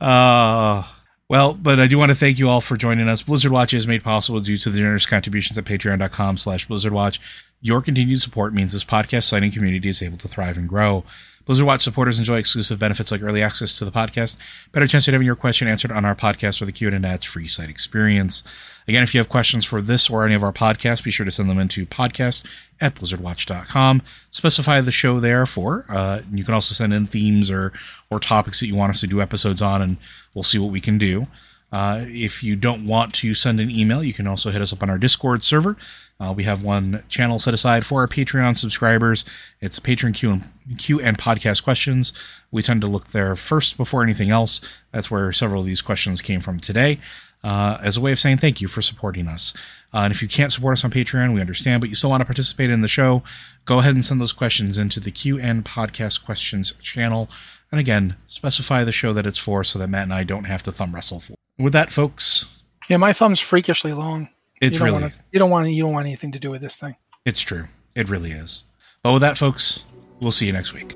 Speaker 1: uh, well, but I do want to thank you all for joining us. Blizzard Watch is made possible due to the generous contributions at patreon.com slash blizzardwatch. Your continued support means this podcast site community is able to thrive and grow. Blizzard Watch supporters enjoy exclusive benefits like early access to the podcast, better chance at having your question answered on our podcast or the Q&A ads free site experience. Again, if you have questions for this or any of our podcasts, be sure to send them into podcast at blizzardwatch.com. Specify the show there for. Uh, you can also send in themes or, or topics that you want us to do episodes on, and we'll see what we can do. Uh, if you don't want to send an email, you can also hit us up on our Discord server. Uh, we have one channel set aside for our Patreon subscribers. It's Patreon Q and, Q and podcast questions. We tend to look there first before anything else. That's where several of these questions came from today. Uh, as a way of saying thank you for supporting us. Uh, and if you can't support us on Patreon, we understand, but you still want to participate in the show, go ahead and send those questions into the QN Podcast Questions channel. And again, specify the show that it's for so that Matt and I don't have to thumb wrestle for. With that, folks.
Speaker 2: Yeah, my thumb's freakishly long.
Speaker 1: It's
Speaker 2: you
Speaker 1: really.
Speaker 2: Wanna, you don't want you don't want anything to do with this thing.
Speaker 1: It's true. It really is. But with that, folks, we'll see you next week.